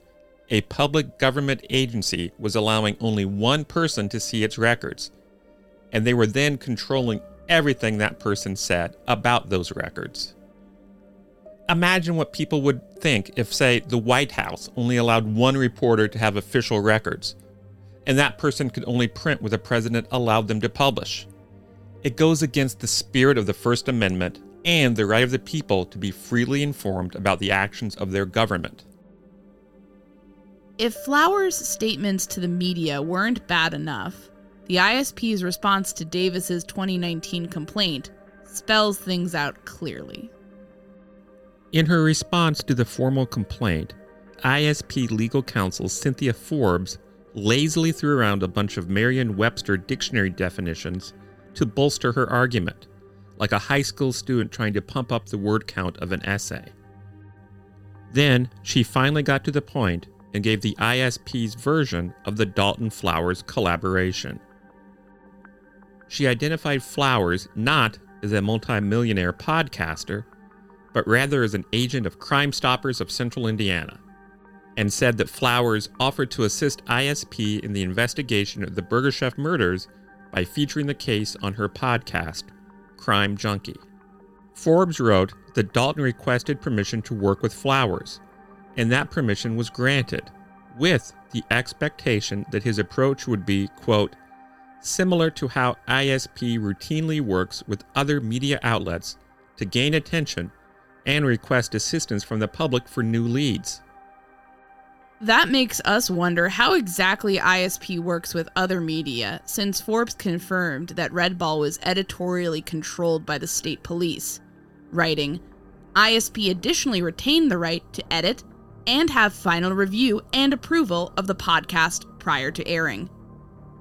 a public government agency was allowing only one person to see its records, and they were then controlling everything that person said about those records. Imagine what people would think if, say, the White House only allowed one reporter to have official records, and that person could only print what the president allowed them to publish. It goes against the spirit of the First Amendment and the right of the people to be freely informed about the actions of their government. If Flowers' statements to the media weren't bad enough, the ISP's response to Davis's 2019 complaint spells things out clearly. In her response to the formal complaint, ISP legal counsel Cynthia Forbes lazily threw around a bunch of Merriam Webster dictionary definitions to bolster her argument, like a high school student trying to pump up the word count of an essay. Then she finally got to the point and gave the ISP's version of the Dalton Flowers collaboration. She identified Flowers not as a multimillionaire podcaster, but rather as an agent of Crime Stoppers of Central Indiana, and said that Flowers offered to assist ISP in the investigation of the Burger Chef murders by featuring the case on her podcast, Crime Junkie. Forbes wrote that Dalton requested permission to work with Flowers, and that permission was granted, with the expectation that his approach would be, quote, similar to how ISP routinely works with other media outlets to gain attention and request assistance from the public for new leads. That makes us wonder how exactly ISP works with other media, since Forbes confirmed that Red Ball was editorially controlled by the state police, writing ISP additionally retained the right to edit and have final review and approval of the podcast prior to airing.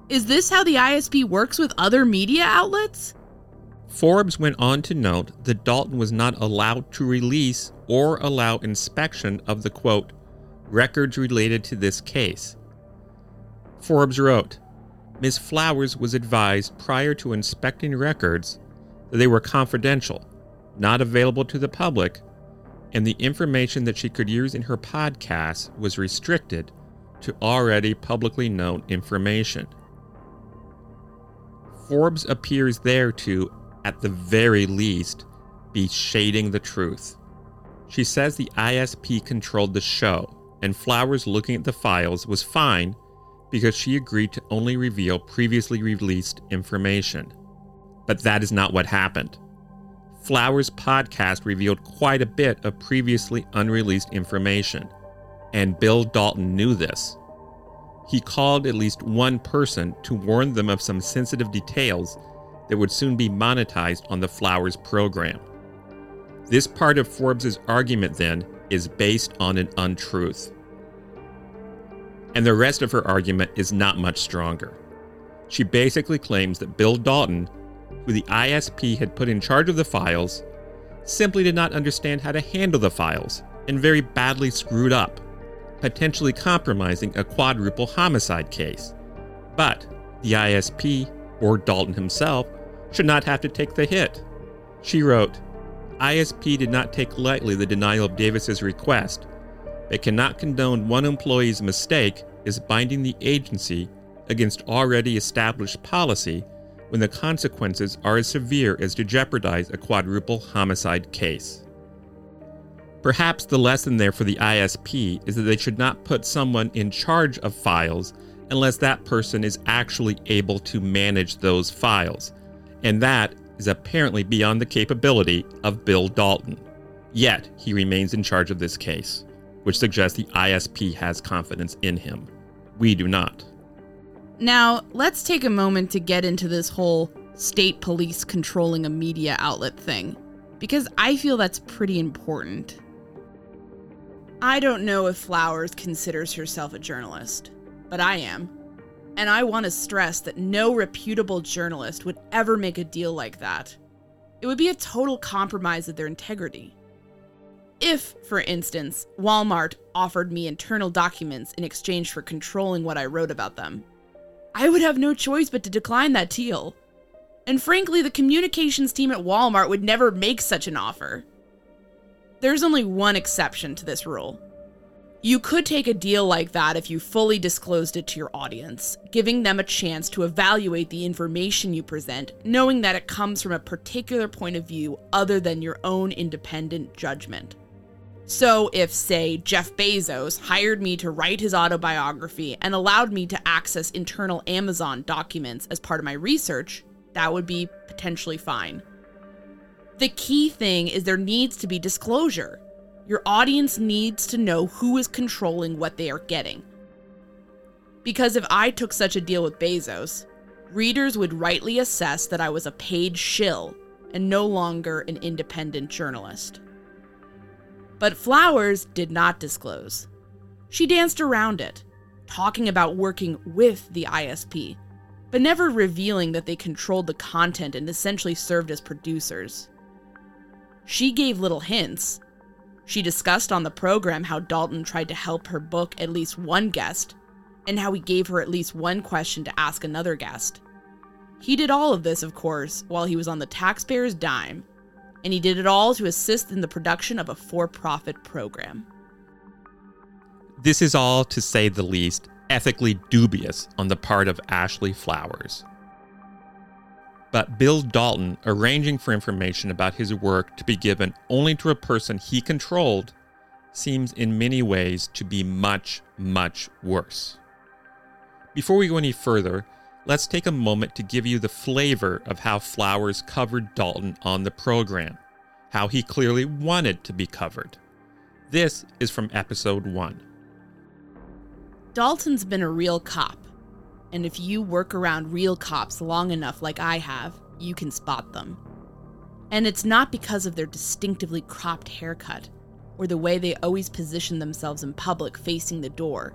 Is this how the ISP works with other media outlets? Forbes went on to note that Dalton was not allowed to release or allow inspection of the quote, records related to this case. Forbes wrote, Ms. Flowers was advised prior to inspecting records that they were confidential, not available to the public, and the information that she could use in her podcast was restricted to already publicly known information. Forbes appears there to, at the very least, be shading the truth. She says the ISP controlled the show, and Flowers looking at the files was fine because she agreed to only reveal previously released information. But that is not what happened. Flowers' podcast revealed quite a bit of previously unreleased information, and Bill Dalton knew this. He called at least one person to warn them of some sensitive details that would soon be monetized on the Flowers program. This part of Forbes' argument, then, is based on an untruth. And the rest of her argument is not much stronger. She basically claims that Bill Dalton, who the ISP had put in charge of the files, simply did not understand how to handle the files and very badly screwed up potentially compromising a quadruple homicide case. But the ISP, or Dalton himself, should not have to take the hit. She wrote, ISP did not take lightly the denial of Davis's request, but cannot condone one employee's mistake as binding the agency against already established policy when the consequences are as severe as to jeopardize a quadruple homicide case. Perhaps the lesson there for the ISP is that they should not put someone in charge of files unless that person is actually able to manage those files. And that is apparently beyond the capability of Bill Dalton. Yet, he remains in charge of this case, which suggests the ISP has confidence in him. We do not. Now, let's take a moment to get into this whole state police controlling a media outlet thing, because I feel that's pretty important. I don't know if Flowers considers herself a journalist, but I am. And I want to stress that no reputable journalist would ever make a deal like that. It would be a total compromise of their integrity. If, for instance, Walmart offered me internal documents in exchange for controlling what I wrote about them, I would have no choice but to decline that deal. And frankly, the communications team at Walmart would never make such an offer. There's only one exception to this rule. You could take a deal like that if you fully disclosed it to your audience, giving them a chance to evaluate the information you present, knowing that it comes from a particular point of view other than your own independent judgment. So, if, say, Jeff Bezos hired me to write his autobiography and allowed me to access internal Amazon documents as part of my research, that would be potentially fine. The key thing is there needs to be disclosure. Your audience needs to know who is controlling what they are getting. Because if I took such a deal with Bezos, readers would rightly assess that I was a paid shill and no longer an independent journalist. But Flowers did not disclose. She danced around it, talking about working with the ISP, but never revealing that they controlled the content and essentially served as producers. She gave little hints. She discussed on the program how Dalton tried to help her book at least one guest, and how he gave her at least one question to ask another guest. He did all of this, of course, while he was on the taxpayer's dime, and he did it all to assist in the production of a for profit program. This is all, to say the least, ethically dubious on the part of Ashley Flowers. But Bill Dalton arranging for information about his work to be given only to a person he controlled seems in many ways to be much, much worse. Before we go any further, let's take a moment to give you the flavor of how Flowers covered Dalton on the program, how he clearly wanted to be covered. This is from episode 1. Dalton's been a real cop, and if you work around real cops long enough, like I have, you can spot them. And it's not because of their distinctively cropped haircut, or the way they always position themselves in public facing the door,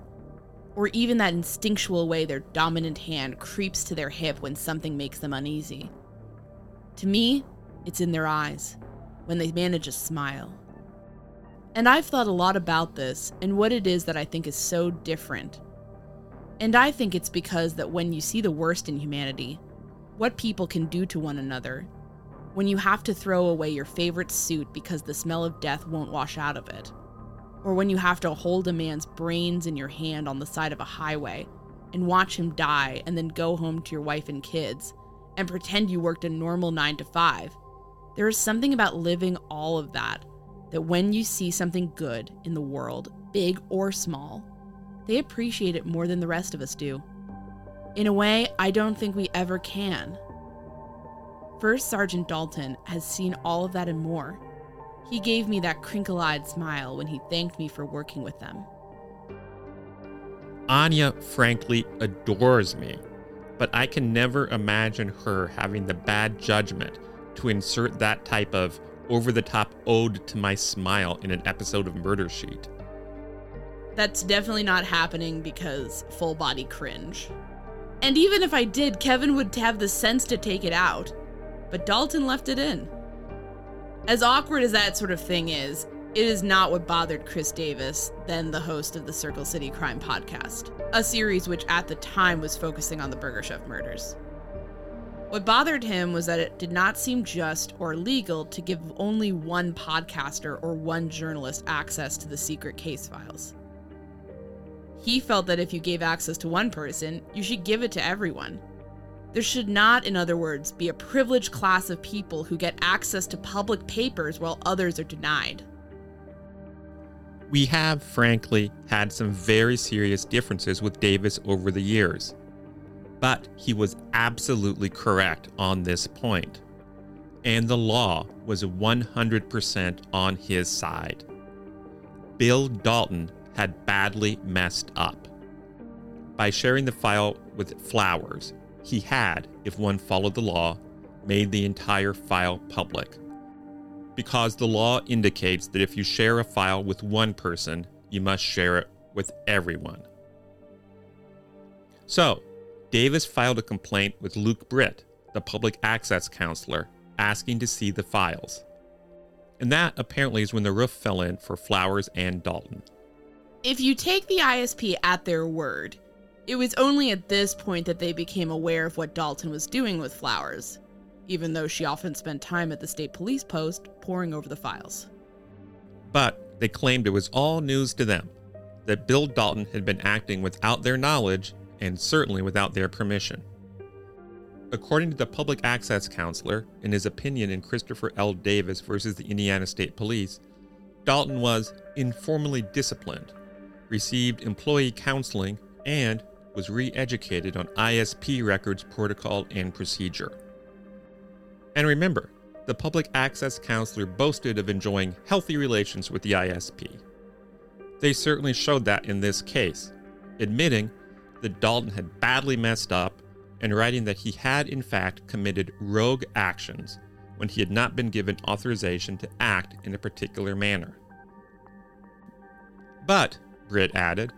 or even that instinctual way their dominant hand creeps to their hip when something makes them uneasy. To me, it's in their eyes, when they manage a smile. And I've thought a lot about this and what it is that I think is so different. And I think it's because that when you see the worst in humanity, what people can do to one another, when you have to throw away your favorite suit because the smell of death won't wash out of it, or when you have to hold a man's brains in your hand on the side of a highway and watch him die and then go home to your wife and kids and pretend you worked a normal 9 to 5. There is something about living all of that that when you see something good in the world, big or small, they appreciate it more than the rest of us do. In a way, I don't think we ever can. First Sergeant Dalton has seen all of that and more. He gave me that crinkle eyed smile when he thanked me for working with them. Anya frankly adores me, but I can never imagine her having the bad judgment to insert that type of over the top ode to my smile in an episode of Murder Sheet. That's definitely not happening because full body cringe. And even if I did, Kevin would have the sense to take it out. But Dalton left it in. As awkward as that sort of thing is, it is not what bothered Chris Davis, then the host of the Circle City Crime Podcast, a series which at the time was focusing on the Burger Chef murders. What bothered him was that it did not seem just or legal to give only one podcaster or one journalist access to the secret case files. He felt that if you gave access to one person, you should give it to everyone. There should not, in other words, be a privileged class of people who get access to public papers while others are denied. We have, frankly, had some very serious differences with Davis over the years. But he was absolutely correct on this point. And the law was 100% on his side. Bill Dalton had badly messed up. By sharing the file with Flowers, he had, if one followed the law, made the entire file public. Because the law indicates that if you share a file with one person, you must share it with everyone. So, Davis filed a complaint with Luke Britt, the public access counselor, asking to see the files. And that apparently is when the roof fell in for Flowers and Dalton. If you take the ISP at their word, it was only at this point that they became aware of what Dalton was doing with Flowers, even though she often spent time at the state police post poring over the files. But they claimed it was all news to them that Bill Dalton had been acting without their knowledge and certainly without their permission. According to the public access counselor, in his opinion in Christopher L. Davis versus the Indiana State Police, Dalton was informally disciplined, received employee counseling, and was re educated on ISP records protocol and procedure. And remember, the public access counselor boasted of enjoying healthy relations with the ISP. They certainly showed that in this case, admitting that Dalton had badly messed up and writing that he had in fact committed rogue actions when he had not been given authorization to act in a particular manner. But, Britt added,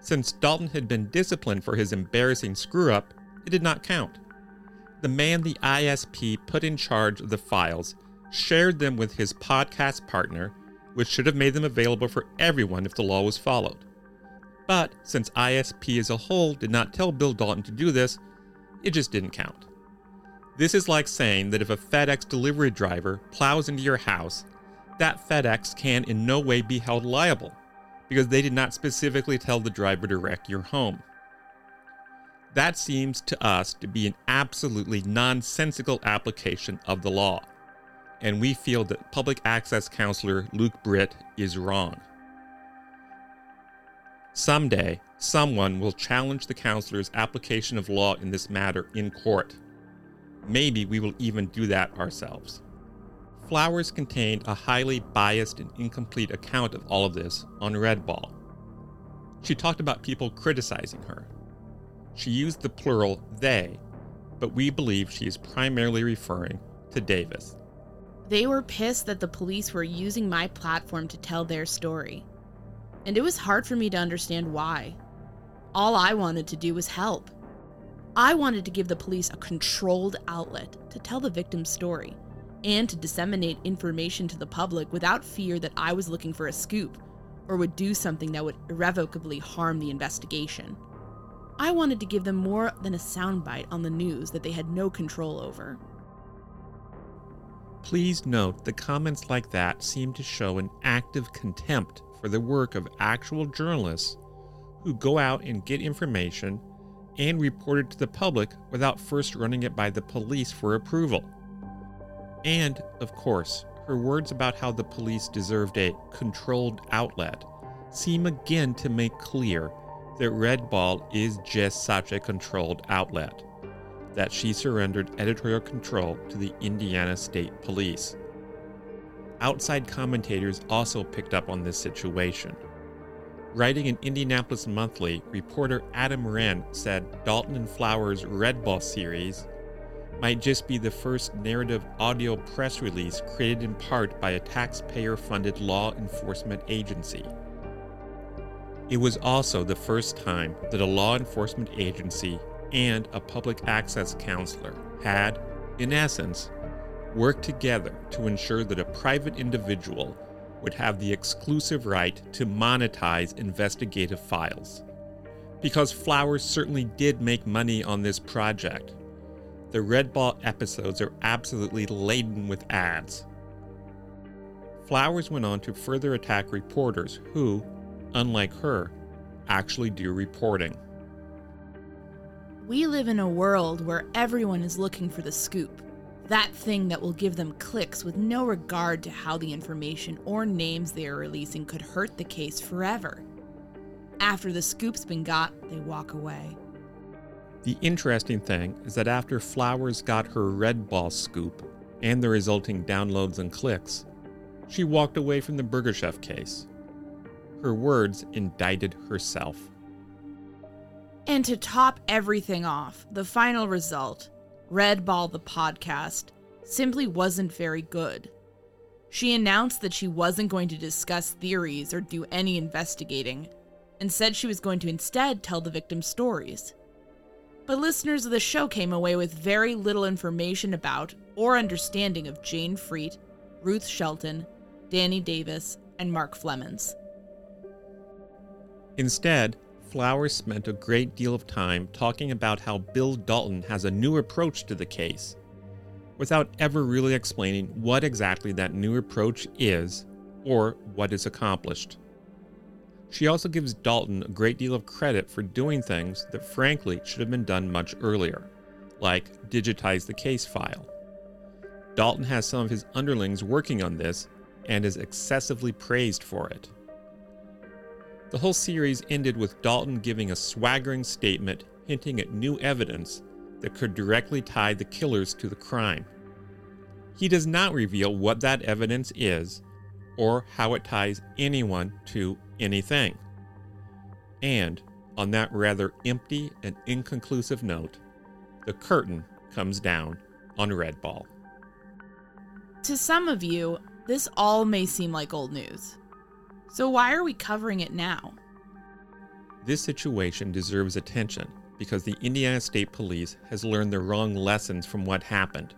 since Dalton had been disciplined for his embarrassing screw up, it did not count. The man the ISP put in charge of the files shared them with his podcast partner, which should have made them available for everyone if the law was followed. But since ISP as a whole did not tell Bill Dalton to do this, it just didn't count. This is like saying that if a FedEx delivery driver plows into your house, that FedEx can in no way be held liable because they did not specifically tell the driver to wreck your home. That seems to us to be an absolutely nonsensical application of the law, and we feel that public access counselor Luke Britt is wrong. Someday, someone will challenge the counselor's application of law in this matter in court. Maybe we will even do that ourselves. Flowers contained a highly biased and incomplete account of all of this on Redball. She talked about people criticizing her. She used the plural they, but we believe she is primarily referring to Davis. They were pissed that the police were using my platform to tell their story. And it was hard for me to understand why. All I wanted to do was help. I wanted to give the police a controlled outlet to tell the victim's story and to disseminate information to the public without fear that I was looking for a scoop or would do something that would irrevocably harm the investigation. I wanted to give them more than a soundbite on the news that they had no control over. Please note that comments like that seem to show an active contempt for the work of actual journalists who go out and get information and report it to the public without first running it by the police for approval. And, of course, her words about how the police deserved a controlled outlet seem again to make clear that Red Ball is just such a controlled outlet, that she surrendered editorial control to the Indiana State Police. Outside commentators also picked up on this situation. Writing in Indianapolis Monthly, reporter Adam Wren said Dalton and Flowers' Red Ball series might just be the first narrative audio press release created in part by a taxpayer funded law enforcement agency. It was also the first time that a law enforcement agency and a public access counselor had, in essence, worked together to ensure that a private individual would have the exclusive right to monetize investigative files. Because Flowers certainly did make money on this project, the Red Ball episodes are absolutely laden with ads. Flowers went on to further attack reporters who, unlike her, actually do reporting. We live in a world where everyone is looking for the scoop, that thing that will give them clicks with no regard to how the information or names they are releasing could hurt the case forever. After the scoop's been got, they walk away. The interesting thing is that after Flowers got her Red Ball scoop and the resulting downloads and clicks, she walked away from the Burger Chef case. Her words indicted herself. And to top everything off, the final result, Red Ball the podcast, simply wasn't very good. She announced that she wasn't going to discuss theories or do any investigating, and said she was going to instead tell the victim's stories. But listeners of the show came away with very little information about or understanding of Jayne Friedt, Ruth Shelton, Danny Davis, and Mark Flemmonds. Instead, Flowers spent a great deal of time talking about how Bill Dalton has a new approach to the case, without ever really explaining what exactly that new approach is or what is accomplished. She also gives Dalton a great deal of credit for doing things that frankly should have been done much earlier, like digitize the case file. Dalton has some of his underlings working on this and is excessively praised for it. The whole series ended with Dalton giving a swaggering statement hinting at new evidence that could directly tie the killers to the crime. He does not reveal what that evidence is or how it ties anyone to anything. And, on that rather empty and inconclusive note, the curtain comes down on Red Ball. To some of you, this all may seem like old news. So why are we covering it now? This situation deserves attention because the Indiana State Police has learned the wrong lessons from what happened,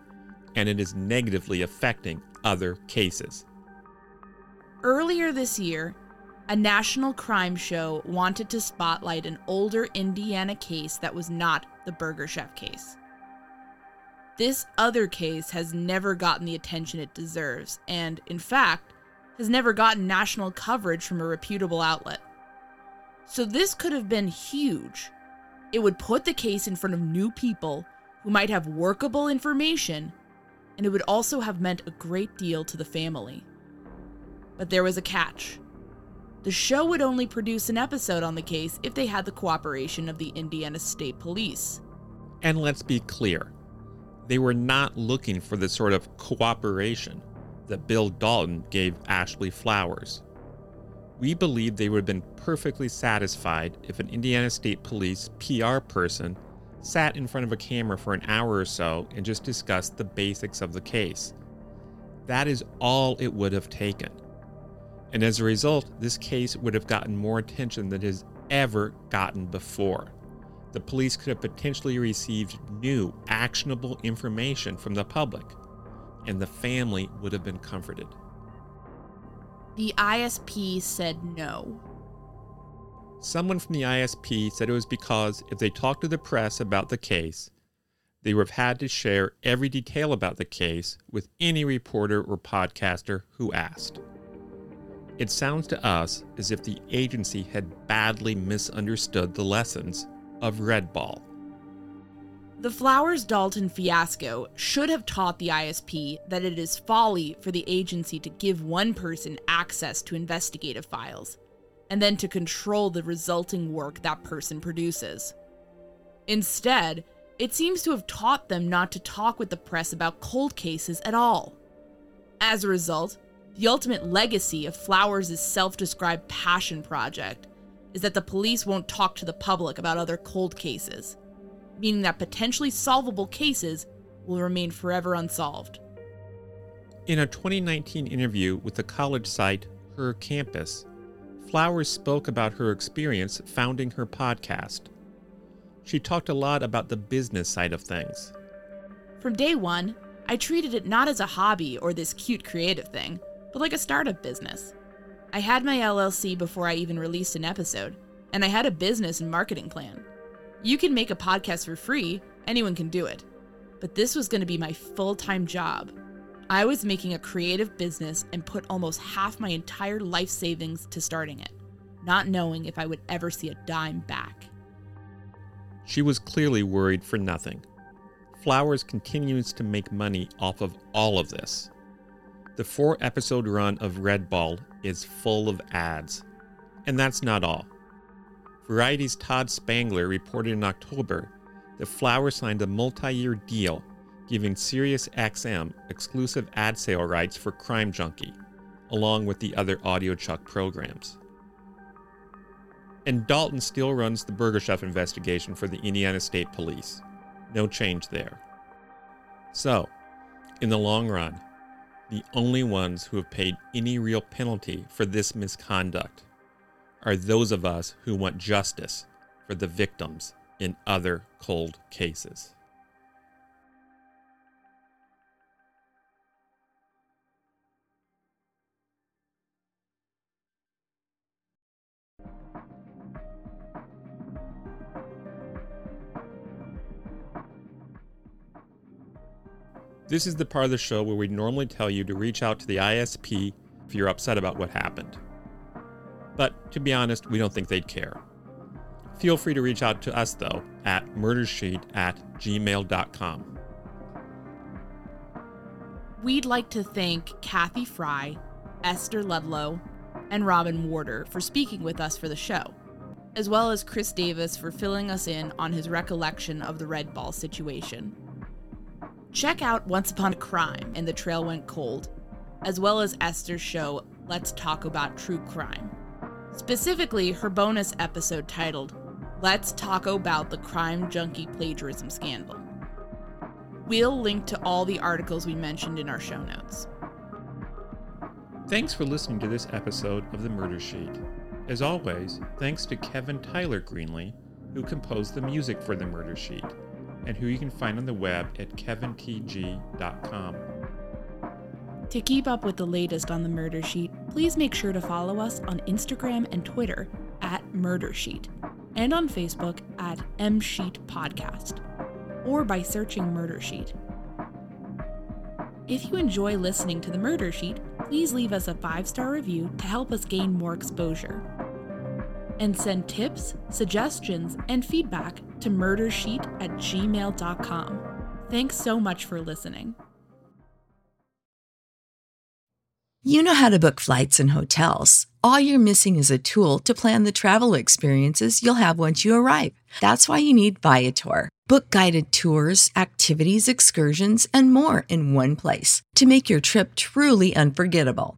and it is negatively affecting other cases. Earlier this year, a national crime show wanted to spotlight an older Indiana case that was not the Burger Chef case. this other case has never gotten the attention it deserves, and, in fact, has never gotten national coverage from a reputable outlet. So, this could have been huge. It would put the case in front of new people who might have workable information, and it would also have meant a great deal to the family. But there was a catch. The show would only produce an episode on the case if they had the cooperation of the Indiana State Police. And let's be clear they were not looking for the sort of cooperation that Bill Dalton gave Ashley Flowers. We believe they would have been perfectly satisfied if an Indiana State Police PR person sat in front of a camera for an hour or so and just discussed the basics of the case. That is all it would have taken. And as a result, this case would have gotten more attention than it has ever gotten before. The police could have potentially received new, actionable information from the public, and the family would have been comforted. The ISP said no. Someone from the ISP said it was because if they talked to the press about the case, they would have had to share every detail about the case with any reporter or podcaster who asked. It sounds to us as if the agency had badly misunderstood the lessons of Red Ball. The Flowers Dalton fiasco should have taught the ISP that it is folly for the agency to give one person access to investigative files and then to control the resulting work that person produces. Instead, it seems to have taught them not to talk with the press about cold cases at all. As a result, the ultimate legacy of Flowers' self described passion project is that the police won't talk to the public about other cold cases, meaning that potentially solvable cases will remain forever unsolved. In a 2019 interview with the college site Her Campus, Flowers spoke about her experience founding her podcast. She talked a lot about the business side of things. From day one, I treated it not as a hobby or this cute creative thing, but like a startup business. I had my LLC before I even released an episode, and I had a business and marketing plan. You can make a podcast for free, anyone can do it. But this was going to be my full time job, I was making a creative business and put almost half my entire life savings to starting it, not knowing if I would ever see a dime back. She was clearly worried for nothing. Flowers continues to make money off of all of this. The four episode run of Red Ball is full of ads. And that's not all. Variety's Todd Spangler reported in October that Flower signed a multi year deal giving SiriusXM exclusive ad sale rights for Crime Junkie, along with the other audiochuck programs. And Dalton still runs the Burger Chef investigation for the Indiana State Police. No change there. So, in the long run, the only ones who have paid any real penalty for this misconduct are those of us who want justice for the victims in other cold cases. This is the part of the show where we normally tell you to reach out to the ISP if you're upset about what happened. But to be honest, we don't think they'd care. Feel free to reach out to us, though, at murdersheet at gmail.com. We'd like to thank Cathy Frye, Esther Ludlow, and Robin Warder for speaking with us for the show, as well as Chris Davis for filling us in on his recollection of the Red Ball situation. Check out Once Upon a Crime and The Trail Went Cold, as well as Esther's show Let's Talk About True Crime. Specifically, her bonus episode titled Let's Talk About the Crime Junkie Plagiarism Scandal. We'll link to all the articles we mentioned in our show notes. Thanks for listening to this episode of The Murder Sheet. As always, thanks to Kevin Tyler Greenlee, who composed the music for The Murder Sheet and who you can find on the web at kevintg.com. To keep up with the latest on the Murder Sheet, please make sure to follow us on Instagram and Twitter at Murder Sheet and on Facebook at M Sheet Podcast or by searching Murder Sheet. If you enjoy listening to the Murder Sheet, please leave us a five star review to help us gain more exposure. And send tips, suggestions, and feedback to murdersheet at gmail.com. Thanks so much for listening. You know how to book flights and hotels. All you're missing is a tool to plan the travel experiences you'll have once you arrive. That's why you need Viator. Book guided tours, activities, excursions, and more in one place to make your trip truly unforgettable.